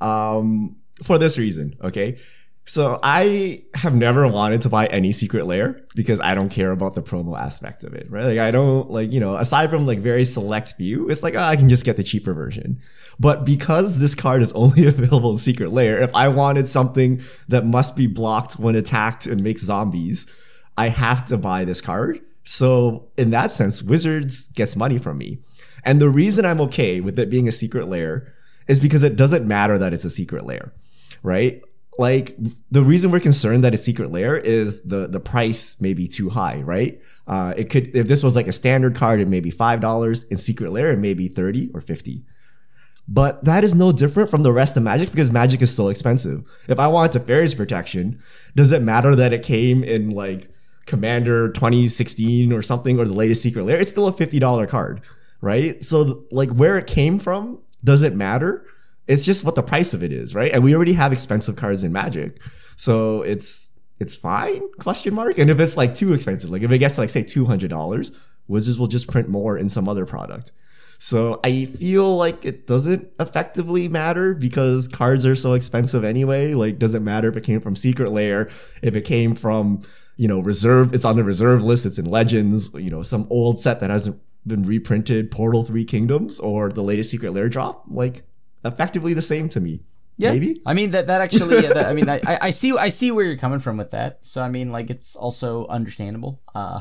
Um, for this reason, okay? So I have never wanted to buy any secret lair because I don't care about the promo aspect of it, right? Like I don't like, you know, aside from like very select few, it's like, oh, I can just get the cheaper version. But because this card is [laughs] only available in secret lair, if I wanted something that must be blocked when attacked and makes zombies, I have to buy this card. So in that sense, Wizards gets money from me. And the reason I'm okay with it being a secret lair is because it doesn't matter that it's a secret lair, right? Like the reason we're concerned that a secret lair is the the price may be too high, right? Uh, it could if this was like a standard card, it may be five dollars. In secret lair, it may be thirty or fifty. But that is no different from the rest of Magic because Magic is still expensive. If I want Teferi's protection, does it matter that it came in like Commander 2016 or something or the latest Secret lair? It's still a $50 card, right? So like where it came from doesn't matter. It's just what the price of it is, right? And we already have expensive cards in Magic. So it's it's fine? Question mark. And if it's like too expensive, like if it gets to like say $200, Wizards will just print more in some other product. So I feel like it doesn't effectively matter because cards are so expensive anyway. Like, doesn't matter if it came from Secret Lair, if it came from, you know, reserve, it's on the reserve list, it's in Legends, you know, some old set that hasn't been reprinted, Portal 3 Kingdoms, or the latest Secret Lair drop. Like, effectively the same to me. Yeah, Maybe? I mean that that actually. yeah, that, I mean, [laughs] I, I see I see where you're coming from with that. So I mean, like it's also understandable. Uh,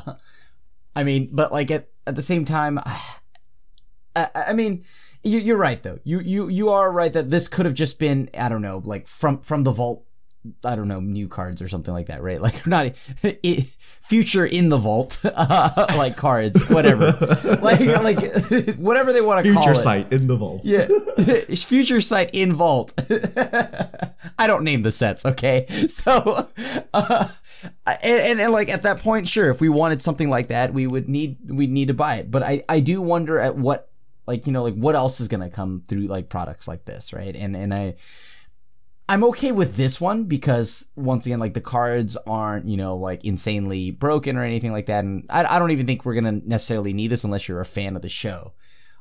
I mean, but like at at the same time, [sighs] I, I mean, you, you're right though. You you you are right that this could have just been I don't know like from from the vault. I don't know new cards or something like that, right? Like [laughs] not it, [laughs] future in the vault, uh, [laughs] like cards, whatever, like like whatever they want to call it. Future it. Sight in the vault. Yeah, Future Sight in vault. I don't name the sets, okay? So, uh, and, and, and like at that point, sure, if we wanted something like that, we would need we need to buy it. But I I do wonder at what like you know like what else is gonna come through like products like this, right? And and I. I'm okay with this one because once again, like the cards aren't, you know, like insanely broken or anything like that. And I, I don't even think we're going to necessarily need this unless you're a fan of the show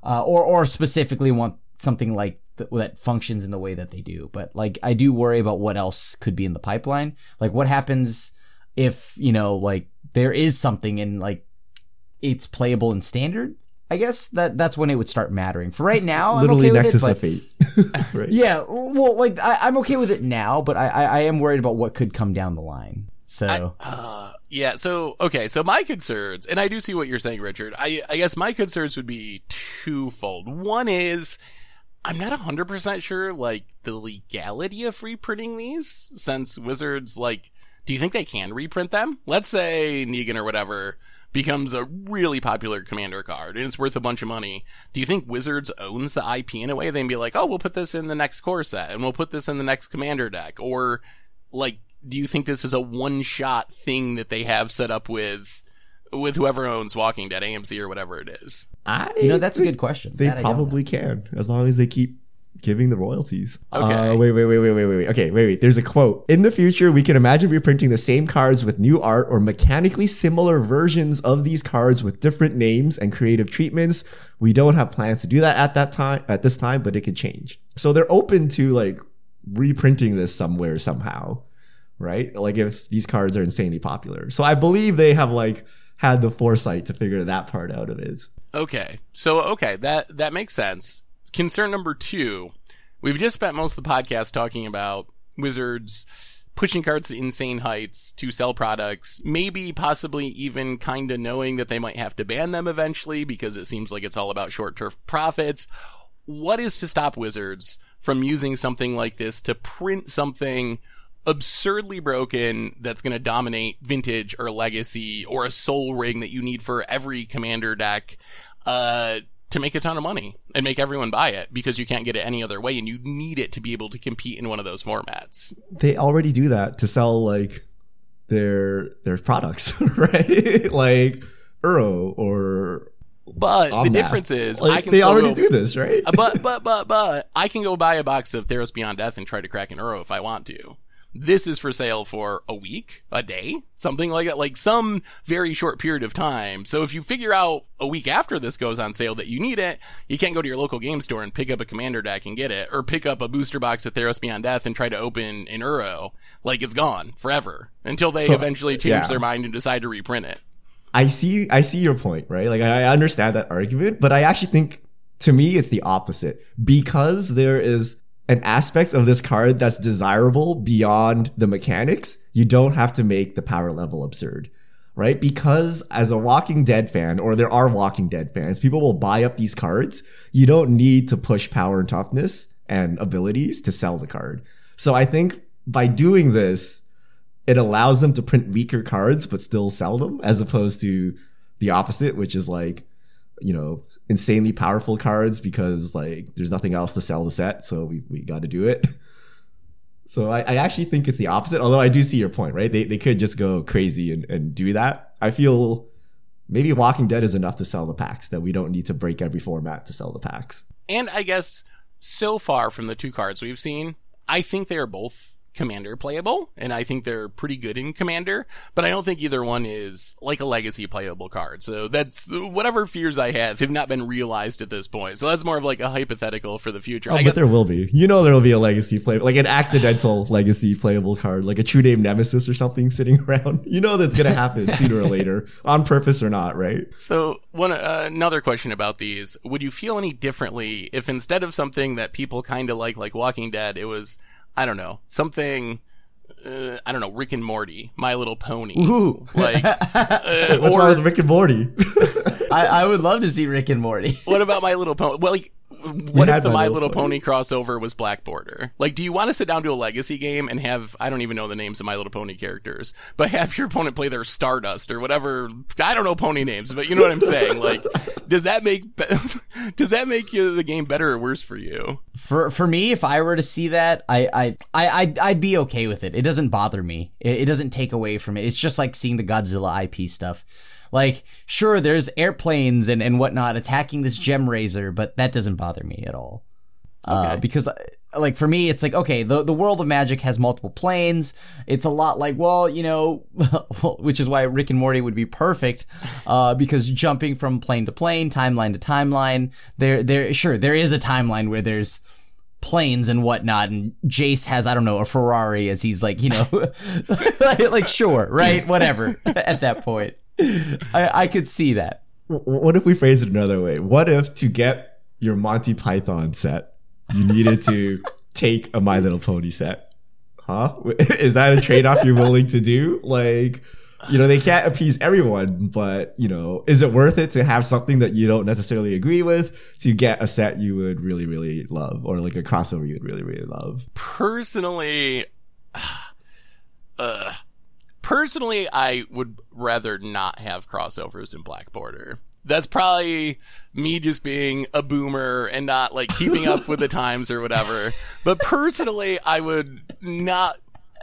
uh, or or specifically want something like th- that functions in the way that they do. But like, I do worry about what else could be in the pipeline. Like, what happens if you know, like, there is something in like it's playable in standard? I guess that that's when it would start mattering. For right [laughs] now, I'm Literally okay with Nexus it, of but- Fate. [laughs] right? [laughs] yeah, well, like I, I'm okay with it now, but I, I I am worried about what could come down the line. So Uh, yeah. So okay. So my concerns, and I do see what you're saying, Richard. I I guess my concerns would be twofold. One is I'm not hundred percent sure like the legality of reprinting these, since Wizards like. Do you think they can reprint them? Let's say Negan or whatever becomes a really popular commander card and it's worth a bunch of money. Do you think Wizards owns the IP in a way? They'd be like, oh, we'll put this in the next core set and we'll put this in the next commander deck. Or like, do you think this is a one shot thing that they have set up with, with whoever owns Walking Dead, AMC or whatever it is? I you know, that's a good question. They That I don't know. probably can, as long as they keep giving the royalties. Okay. Uh, wait, wait, wait, wait, wait, wait, wait. Okay, wait, wait. There's a quote. In the future, we can imagine reprinting the same cards with new art or mechanically similar versions of these cards with different names and creative treatments. We don't have plans to do that at that time, at this time, but it could change. So they're open to like reprinting this somewhere somehow, right? Like if these cards are insanely popular. So I believe they have like had the foresight to figure that part out of it. Okay. So, okay, that, that makes sense. Concern number two. We've just spent most of the podcast talking about Wizards pushing cards to insane heights to sell products, maybe possibly even kinda knowing that they might have to ban them eventually because it seems like it's all about short term profits. What is to stop Wizards from using something like this to print something absurdly broken that's going to dominate vintage or legacy or a Sol Ring that you need for every commander deck uh, to make a ton of money and make everyone buy it because you can't get it any other way and you need it to be able to compete in one of those formats. they already do that to sell like their their products, [laughs] right? like Uro or But the difference is like, I can they already go, do this, right? Uh, but but but but I can go buy a box of Theros Beyond Death and try to crack an Uro if I want to. This is for sale for a week, a day, something like that, like some very short period of time. So if you figure out a week after this goes on sale that you need it, you can't go to your local game store and pick up a commander deck and get it, or pick up a booster box of Theros Beyond Death and try to open an Uro. Like it's gone forever until they So, eventually change yeah. their mind and decide to reprint it. I see I see your point, right? Like I I understand that argument, but I actually think to me it's the opposite because there is an aspect of this card that's desirable beyond the mechanics. You don't have to make the power level absurd. Right? Because as a Walking Dead fan, or there are Walking Dead fans, people will buy up these cards. You don't need to push power and toughness and abilities to sell the card. So I think by doing this, it allows them to print weaker cards but still sell them as opposed to the opposite, which is like, you know, insanely powerful cards because like there's nothing else to sell the set, so we, we got to do it. [laughs] So I, I actually think it's the opposite, although I do see your point, right? They, they could just go crazy and, and do that. I feel maybe Walking Dead is enough to sell the packs, that we don't need to break every format to sell the packs. And I guess so far from the two cards we've seen, I think they are both Commander playable, and I think they're pretty good in Commander, but I don't think either one is like a Legacy playable card. So that's whatever fears I have have not been realized at this point. So that's more of like a hypothetical for the future. Oh, I but guess there will be. You know, there will be a Legacy play, like an accidental Legacy playable card, like a True Name Nemesis or something sitting [laughs] around. You know that's gonna happen [laughs] sooner or later, on purpose or not, right? So one uh, another question about these: Would you feel any differently if instead of something that people kind of like, like Walking Dead, it was I don't know something. Uh, I don't know Rick and Morty, My Little Pony, Ooh. [laughs] like, [laughs] uh, What's or wrong with Rick and Morty? [laughs] I, I would love to see Rick and Morty. what about My Little Pony? Well, like, what if the My Little Little Pony. Pony crossover was Black Border? Like, do you want to sit down to a Legacy game and have I don't even know the names of My Little Pony characters, but have your opponent play their Stardust or whatever? I don't know pony names, but you know what I'm saying. Like, does that make [laughs] does that make you the game better or worse for you? For for me, if I were to see that, I I I I'd, I'd be okay with it. It doesn't bother me. It, it doesn't take away from it. It's just like seeing the Godzilla IP stuff. Like, sure, there's airplanes and and whatnot attacking this Gemrazor, but that doesn't bother me at all. Uh, because uh, like for me, it's like okay, the the world of magic has multiple planes. It's a lot like well, you know, [laughs] which is why Rick and Morty would be perfect, uh, because jumping from plane to plane, timeline to timeline, there there sure there is a timeline where there's planes and whatnot, and Jace has I don't know a Ferrari as he's like you know, [laughs] like sure, right, whatever. [laughs] At that point, [laughs] I I could see that. What if we phrase it another way? What if to get your Monty Python set, you needed to [laughs] take a My Little Pony set? Huh? [laughs] Is that a trade off you're willing to do? Like, you know, they can't appease everyone, but, you know, is it worth it to have something that you don't necessarily agree with to get a set you would really, really love or like a crossover you would really, really love? Personally, [sighs] uh, personally, I would rather not have crossovers in Black Border. That's probably me just being a boomer and not like keeping up with the [laughs] times or whatever. But personally, I would not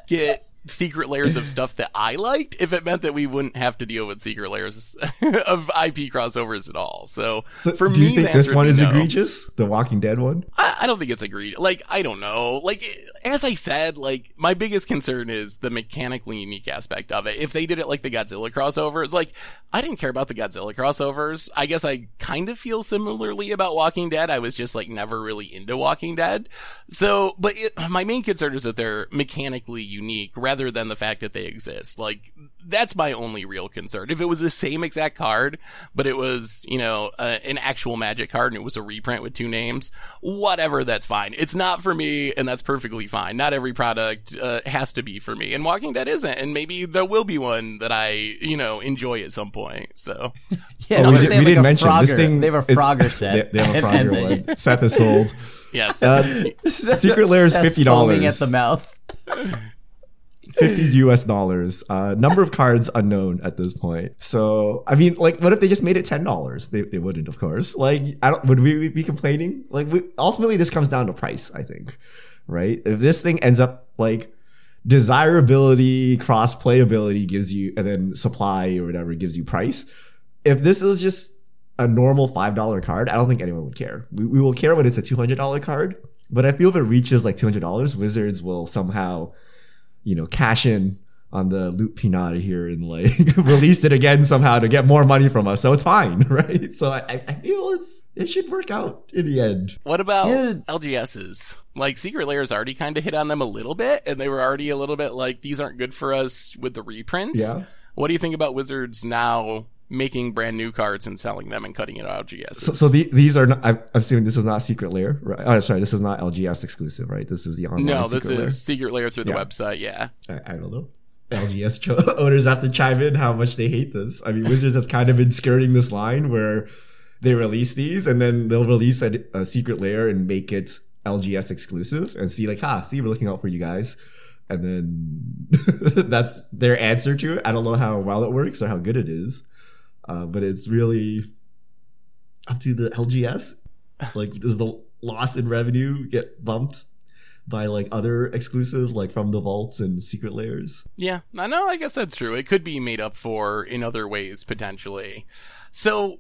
get secret lairs of stuff that I liked if it meant that we wouldn't have to deal with secret lairs [laughs] of IP crossovers at all. So, So for do me, you think this one is no. egregious? The Walking Dead one? I, I don't think it's egregious. Like, I don't know. Like, as I said, like, my biggest concern is the mechanically unique aspect of it. If they did it like the Godzilla crossovers, like, I didn't care about the Godzilla crossovers. I guess I kind of feel similarly about Walking Dead. I was just, like, never really into Walking Dead. So, but it, my main concern is that they're mechanically unique rather than the fact that they exist. Like, that's my only real concern. If it was the same exact card, but it was, you know, uh, an actual magic card and it was a reprint with two names, whatever, that's fine. It's not for me, and that's perfectly fine. Not every product uh, has to be for me, and Walking Dead isn't, and maybe there will be one that I, you know, enjoy at some point. So, [laughs] Yeah, Oh, no, we, they did, have we like didn't a mention Frogger. this thing. They have a it- Frogger [laughs] set. They, they have a And- [laughs] and Frogger one. Seth is sold. yes. Uh, Secret Lair is $50. at the mouth. 50 US dollars. Uh, number of cards unknown at this point. So, I mean, like, what if they just made it $10? They, they wouldn't, of course. Like, I don't, would we be complaining? Like, we, ultimately, this comes down to price, I think. Right? If this thing ends up like desirability, cross playability gives you, and then supply or whatever gives you price. If this is just a normal $5 card, I don't think anyone would care. We, we will care when it's a $200 card. But I feel if it reaches like $200, Wizards will somehow you know, cash in on the loot pinata here and like [laughs] released it again somehow to get more money from us. So it's fine, [laughs] right? So I, I feel it's it should work out in the end. What about Yeah. LGSs? Like Secret Lairs already kind of hit on them a little bit, and they were already a little bit like these aren't good for us with the reprints. Yeah. What do you think about Wizards now making brand new cards and selling them and cutting it out LGSs? So, so the, these are not, I'm assuming this is not Secret lair, right? Oh, sorry, this is not LGS exclusive, right? This is the online no, this is Secret Lair through the Yeah. website. Yeah. I, I don't know. LGS [laughs] owners have to chime in how much they hate this. I mean, Wizards has kind of been skirting this line where they release these and then they'll release a, a secret lair and make it LGS exclusive and see like, ha, see, we're looking out for you guys. And then [laughs] that's their answer to it. I don't know how well it works or how good it is, uh, but it's really up to the LGS. Like, does the loss in revenue get bumped by like other exclusives, like from the vaults and secret lairs? Yeah, I know. I guess that's true. It could be made up for in other ways potentially. So,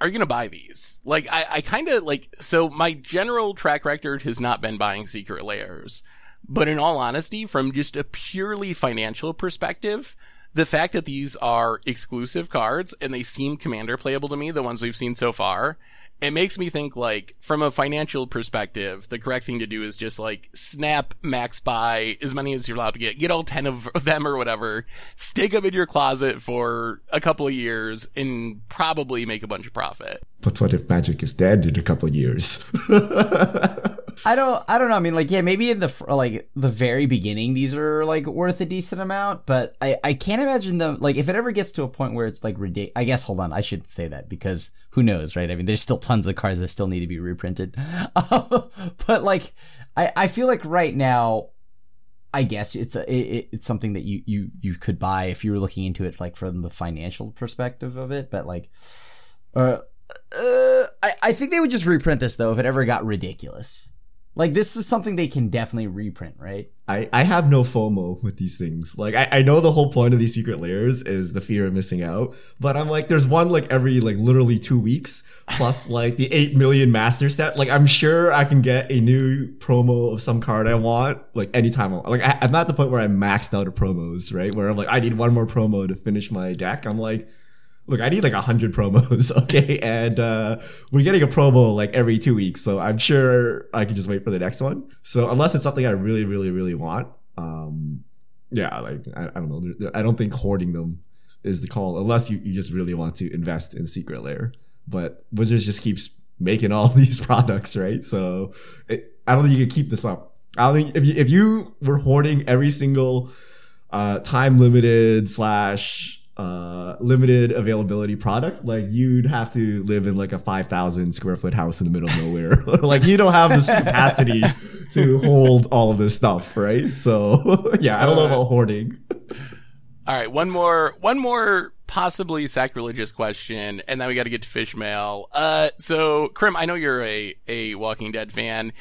are you gonna buy these? Like, I, I kind of like. So, my general track record has not been buying secret lairs, but in all honesty, from just a purely financial perspective. The fact that these are exclusive cards and they seem commander playable to me, the ones we've seen so far, it makes me think like from a financial perspective, the correct thing to do is just like snap max buy as many as you're allowed to get, get all 10 of [laughs] them or whatever, stick them in your closet for a couple of years and probably make a bunch of profit. But what if Magic is dead in a couple of years? [laughs] I don't, I don't know. I mean, like, yeah, maybe in the like the very beginning, these are like worth a decent amount, but I, I can't imagine them like if it ever gets to a point where it's like ridiculous. I guess hold on, I shouldn't say that because who knows, right? I mean, there's still tons of cards that still need to be reprinted, [laughs] but like, I, I feel like right now, I guess it's a, it, it's something that you you you could buy if you were looking into it like from the financial perspective of it, but like, uh. Uh, I, I think they would just reprint this though if it ever got ridiculous. Like this is something they can definitely reprint, right? I, I have no FOMO with these things. Like I, I know the whole point of these secret lairs is the fear of missing out, but I'm like, there's one like every like literally two weeks, plus [laughs] like the eight million master set. Like I'm sure I can get a new promo of some card I want like anytime. I want. Like I, I'm not at the point where I'm maxed out of promos, right? Where I'm like, I need one more promo to finish my deck. I'm like, look, I need like a hundred promos, [laughs] okay? And uh, we're getting a promo like every two weeks, so I'm sure I can just wait for the next one. So unless it's something I really, really, really want, um, yeah, like I, I don't know. I don't think hoarding them is the call, unless you, you just really want to invest in Secret Lair. But Wizards just keeps making all [laughs] these products, right? So it, I don't think you can keep this up. I don't think if you if you were hoarding every single uh, time limited slash uh, limited availability product, like you'd have to live in like a 5,000 square foot house in the middle of nowhere. [laughs] like you don't have this [laughs] capacity to hold all of this stuff, right? So [laughs] yeah, I don't know about hoarding. All right, one more, one more possibly sacrilegious question, and then we got to get to fish mail. Uh, so Krim, I know you're a a Walking Dead fan.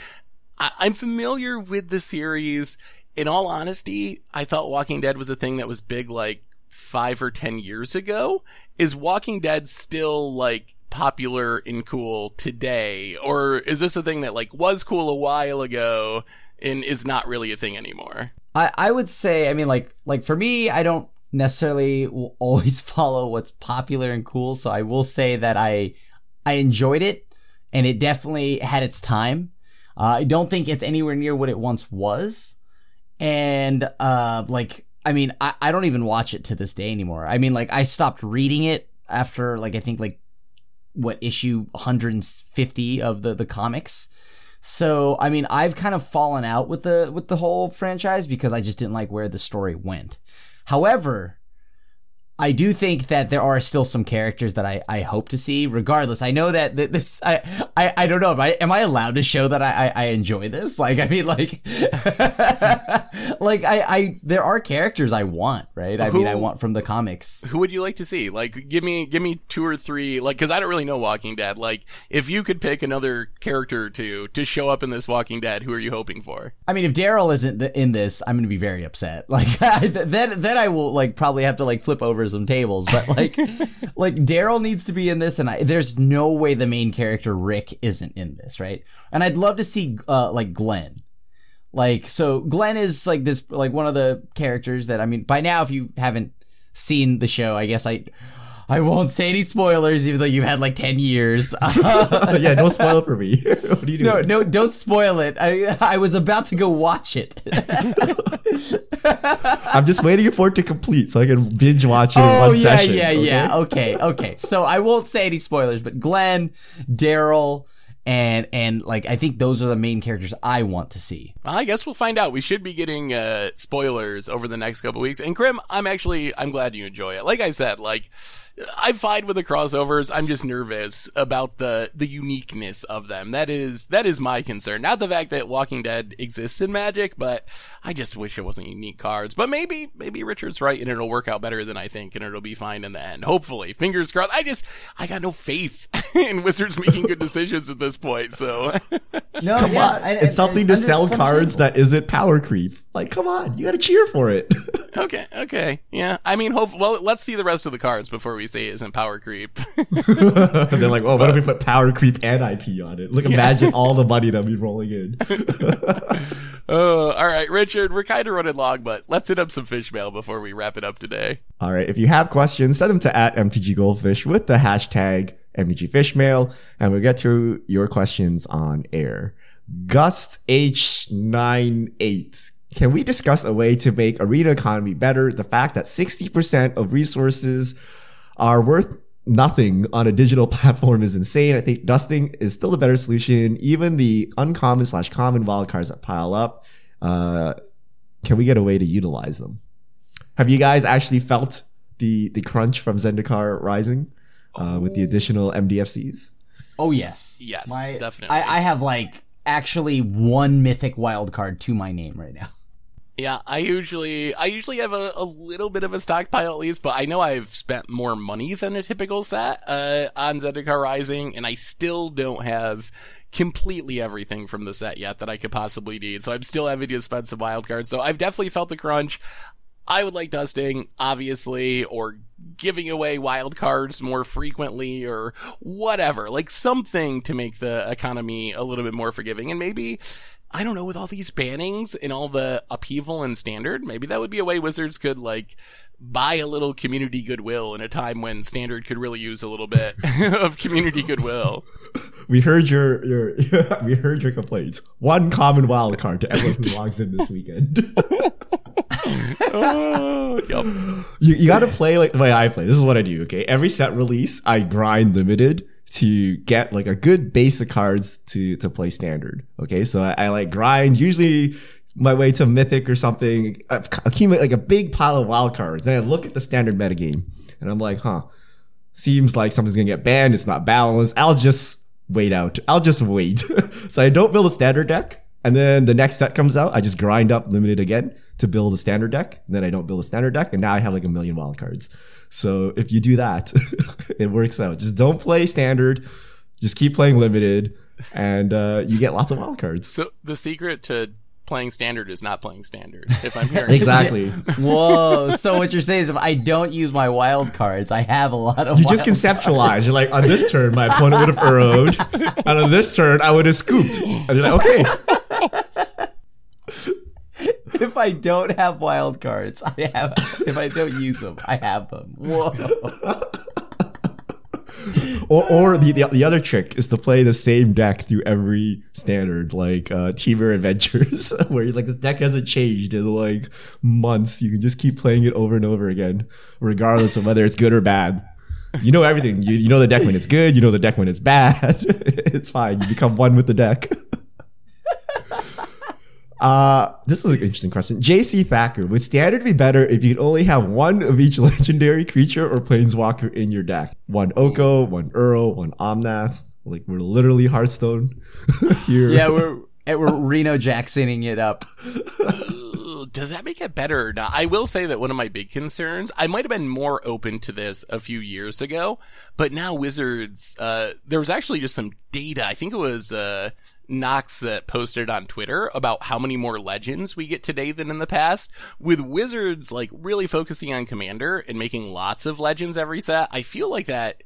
I- I'm familiar with the series. In all honesty, I thought Walking Dead was a thing that was big like five or ten years ago. Is Walking Dead still like popular and cool today? Or is this a thing that like was cool a while ago and is not really a thing anymore? I, I would say, I mean, like, like for me, I don't necessarily always [laughs] follow what's popular and cool. So I will say that I, I enjoyed it and it definitely had its time. Uh, I don't think it's anywhere near what it once was. And, uh, like, I mean, I, I don't even watch it to this day anymore. I mean, like, I stopped reading it after, like, I think, like, what issue 150 of the, the comics. So, I mean, I've kind of fallen out with the, with the whole franchise because I just didn't like where the story went. However, I do think that there are still some characters that I, I hope to see. Regardless, I know that this I, I I don't know. Am I am I allowed to show that I, I, I enjoy this? Like I mean, like [laughs] like I, I there are characters I want, right? I mean, I want from the comics. Who would you like to see? Like, give me, give me two or three, like, cause I don't really know Walking Dead. Like, if you could pick another character or two to show up in this Walking Dead, who are you hoping for? I mean, if Daryl isn't in this, I'm going to be very upset. [laughs] Like [laughs] then then I will like probably have to like flip over some tables. But like [laughs] like Daryl needs to be in this, and I, there's no way the main character Rick isn't in this, right? And I'd love to see uh, like Glenn. Like so, Glenn is like this like one of the characters that I mean. By now, if you haven't seen the show, I guess I. I won't say any spoilers, even though you've had like ten years. [laughs] [laughs] yeah, don't spoil it for me. [laughs] what are you doing? No, no, don't spoil it. I I was about to go watch it. I'm just waiting for it to complete so I can binge watch it in oh one yeah, session. yeah, okay? yeah. Okay, okay. So I won't say any spoilers, but Glenn, Daryl, and and like I think those are the main characters I want to see. Well, I guess we'll find out. We should be getting uh, spoilers over the next couple weeks. And Krim, I'm actually I'm glad you enjoy it. Like I said, like I'm fine with the crossovers. I'm just nervous about the the uniqueness of them. That is that is my concern. Not the fact that Walking Dead exists in Magic, but I just wish it wasn't unique cards. But maybe maybe Richard's right and it'll work out better than I think and it'll be fine in the end. Hopefully, fingers crossed. I just I got no faith [laughs] in Wizards making good decisions at this point. So [laughs] No, Come yeah, on, and- it's something and to sell cards that isn't power creep. Like, come on, you got to cheer for it. [laughs] okay, okay, yeah. I mean, hope. Well, let's see the rest of the cards before we say it isn't power creep. [laughs] They're like, well, oh, what if we put power creep and IP on it? Look, imagine all the money that we rolling in. Oh, all right, Richard. We're kind of running long, but let's hit up some fish mail before we wrap it up today. All right. If you have questions, send them to at MTG Goldfish with the hashtag MTG Fishmail, and we'll get to your questions on air. Gust H98. Can we discuss a way to make arena economy better? The fact that 60% of resources are worth nothing on a digital [laughs] platform is insane. I think dusting is still the better solution. Even the uncommon slash common wildcards that pile up, uh, can we get a way to utilize them? Have you guys actually felt the the crunch from Zendikar Rising uh, with the additional MDFCs? Oh yes, Yes, My- definitely. I, I have like actually one mythic wild card to my name right now. [laughs] Yeah, I usually I usually have a, a little bit of a stockpile at least, but I know I've spent more money than a typical set uh, on Zendikar Rising, and I still don't have completely everything from the set yet that I could possibly need. So I'm still having to spend some wild cards. So I've definitely felt the crunch. I would like dusting, obviously, or giving away wild cards more frequently or whatever. Like something to make the economy a little bit more forgiving. And maybe, I don't know, with all these bannings and all the upheaval and standard, maybe that would be a way Wizards could like buy a little community goodwill in a time when standard could really use a little bit [laughs] of community goodwill. We heard your your [laughs] we heard your complaints. One common wild card to everyone who logs in this weekend. [laughs] oh, yep. you you got to play like the way I play. This is what I do. Okay, every set release, I grind limited to get like a good base of cards to to play standard. Okay, so I, I like grind usually my way to mythic or something. I accumulate like a big pile of wild cards. Then I look at the standard metagame and I'm like, huh, seems like something's gonna get banned. It's not balanced. I'll just wait out. I'll just wait. [laughs] so I don't build a standard deck. And then the next set comes out, I just grind up limited again to build a standard deck. And then I don't build a standard deck, and now I have like a million wild cards. So if you do that, [laughs] it works out. Just don't play standard. Just keep playing limited, and uh, you get lots of wild cards. So the secret to playing standard is not playing standard, if I'm hearing [laughs] Exactly. [laughs] Whoa! so what you're saying is, if I don't use my wild cards, I have a lot of. You just wild conceptualize. You're like, on this turn, my opponent would have burrowed, and on this turn, I would have scooped. And you're like, okay, if I don't have wild cards, I have. If I don't use them, I have them. Whoa! Or, or the, the the other trick is to play the same deck through every standard, like uh, Temur Adventures, [laughs] where like this deck hasn't changed in like months. You can just keep playing it over and over again, regardless of whether it's good or bad. You know everything. You, you know the deck when it's good. You know the deck when it's bad. [laughs] it's fine. You become one with the deck. Uh, this is an interesting question. JC Thacker, would standard be better if you could only have one of each [laughs] legendary creature or planeswalker in your deck? One Oko, one Uro, one Omnath. Like we're literally Hearthstone [laughs] here. Yeah, we're we're Reno Jacksoning it up. Does that make it better or not? I will say that one of my big concerns, I might have been more open to this a few years ago, but now Wizards, uh, there was actually just some data. I think it was, uh, Knox that posted on Twitter about how many more legends we get today than in the past. With Wizards, like, really focusing on Commander and making lots of legends every set, I feel like that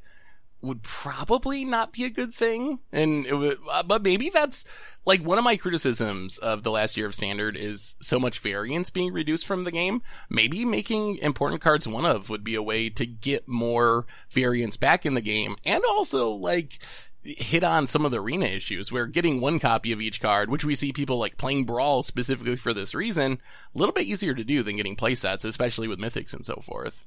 would probably not be a good thing. And it would, uh, but maybe that's like one of my criticisms of the last year of standard is so much variance being reduced from the game. Maybe making important cards one of would be a way to get more variance back in the game and also like hit on some of the arena issues where getting one copy of each card, which we see people like playing Brawl specifically for this reason, a little bit easier to do than getting playsets, especially with mythics and so forth.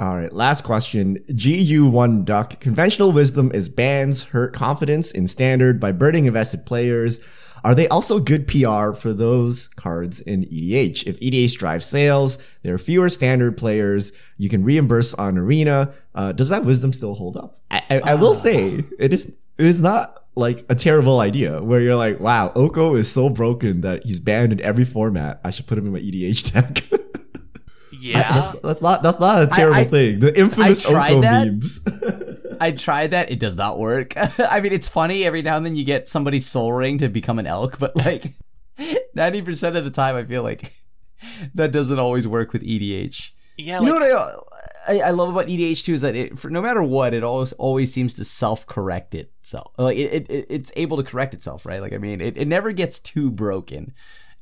All right, last question. GU1 Duck. Conventional wisdom is bans hurt confidence in standard by burning invested players. Are they also good PR for those cards in EDH? If EDH drives sales, there are fewer standard players. You can reimburse on arena. Uh, does that wisdom still hold up? I, I, I will say it is. It is not like a terrible idea where you're like, wow, Oko is so broken that he's banned in every format. I should put him in my EDH deck. [laughs] Yeah. that's, that's not that's not a terrible I- thing. The infamous I tried Oko that. memes. [laughs] I tried that. It does not work. [laughs] I mean, it's funny every now and then you get somebody's Sol Ring to become an elk, but like [laughs] 90% of the time, I feel like that doesn't always work with EDH. Yeah, you know what I, I, I love about EDH too is that it, for, no matter what, it always always seems to self correct itself. Like it, it, it's able to correct itself, right? Like I mean, it, it never gets too broken,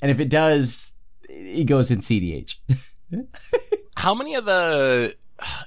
and if it does, it goes in CDH. How many of the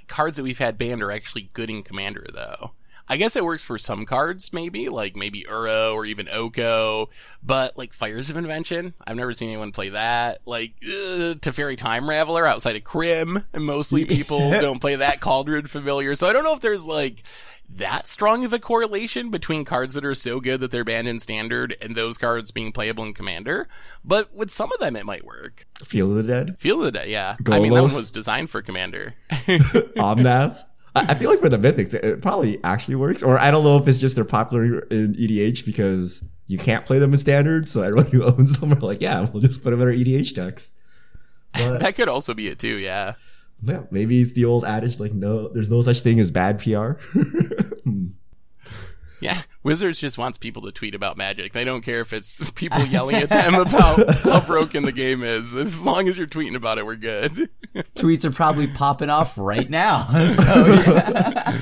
cards that we've had banned are actually good in Commander, though? I guess it works for some cards, maybe, like maybe Uro or even Oko, but like Fires of Invention, I've never seen anyone play that. Like, uh, Teferi Time Raveler outside of Krim, and mostly [laughs] people don't play that Cauldron Familiar, so I don't know if there's like that strong of a correlation between cards that are so good that they're banned in Standard and those cards being playable in Commander, but with some of them it might work. Field of the Dead, Feel the day, yeah. I mean, that one was designed for Commander. [laughs] Omnath. I I feel like for the mythics, it- it probably actually works. Or I don't know if it's just they're popular in EDH because you can't play them in standard. So everyone who [laughs] owns them are like, yeah, we'll just put them in our EDH decks. But That could also be it too, yeah. yeah, maybe it's the old adage like, no, there's no such thing as bad PR. [laughs] Hmm. Yeah, Wizards just wants people to tweet about Magic. They don't care if it's [laughs] people yelling at them about how [laughs] broken the game is. As long as you're tweeting about it, we're good. [laughs] Tweets are probably popping off right now. So yeah.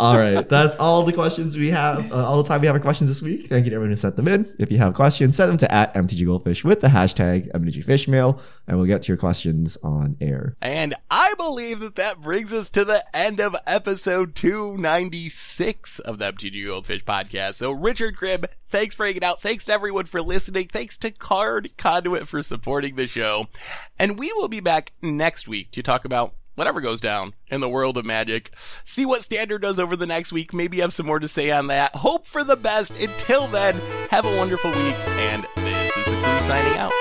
all right, that's all the questions we have. Uh, all the time we have for questions this week. Thank you to everyone who sent them in. If you have questions, send them to at MTGGoldfish with the hashtag MTGFishmail, and we'll get to your questions on air. And I believe that that brings us to the end of episode 296 of the MTG Goldfish podcast. So Richard Grimm, thanks for hanging out. Thanks to everyone for listening. Thanks to Card Conduit for supporting the show. And we will be back next week to talk about whatever goes down in the world of magic. See what Standard does over the next week. Maybe have some more to say on that. Hope for the best. Until then, have a wonderful week. And this is the crew signing out.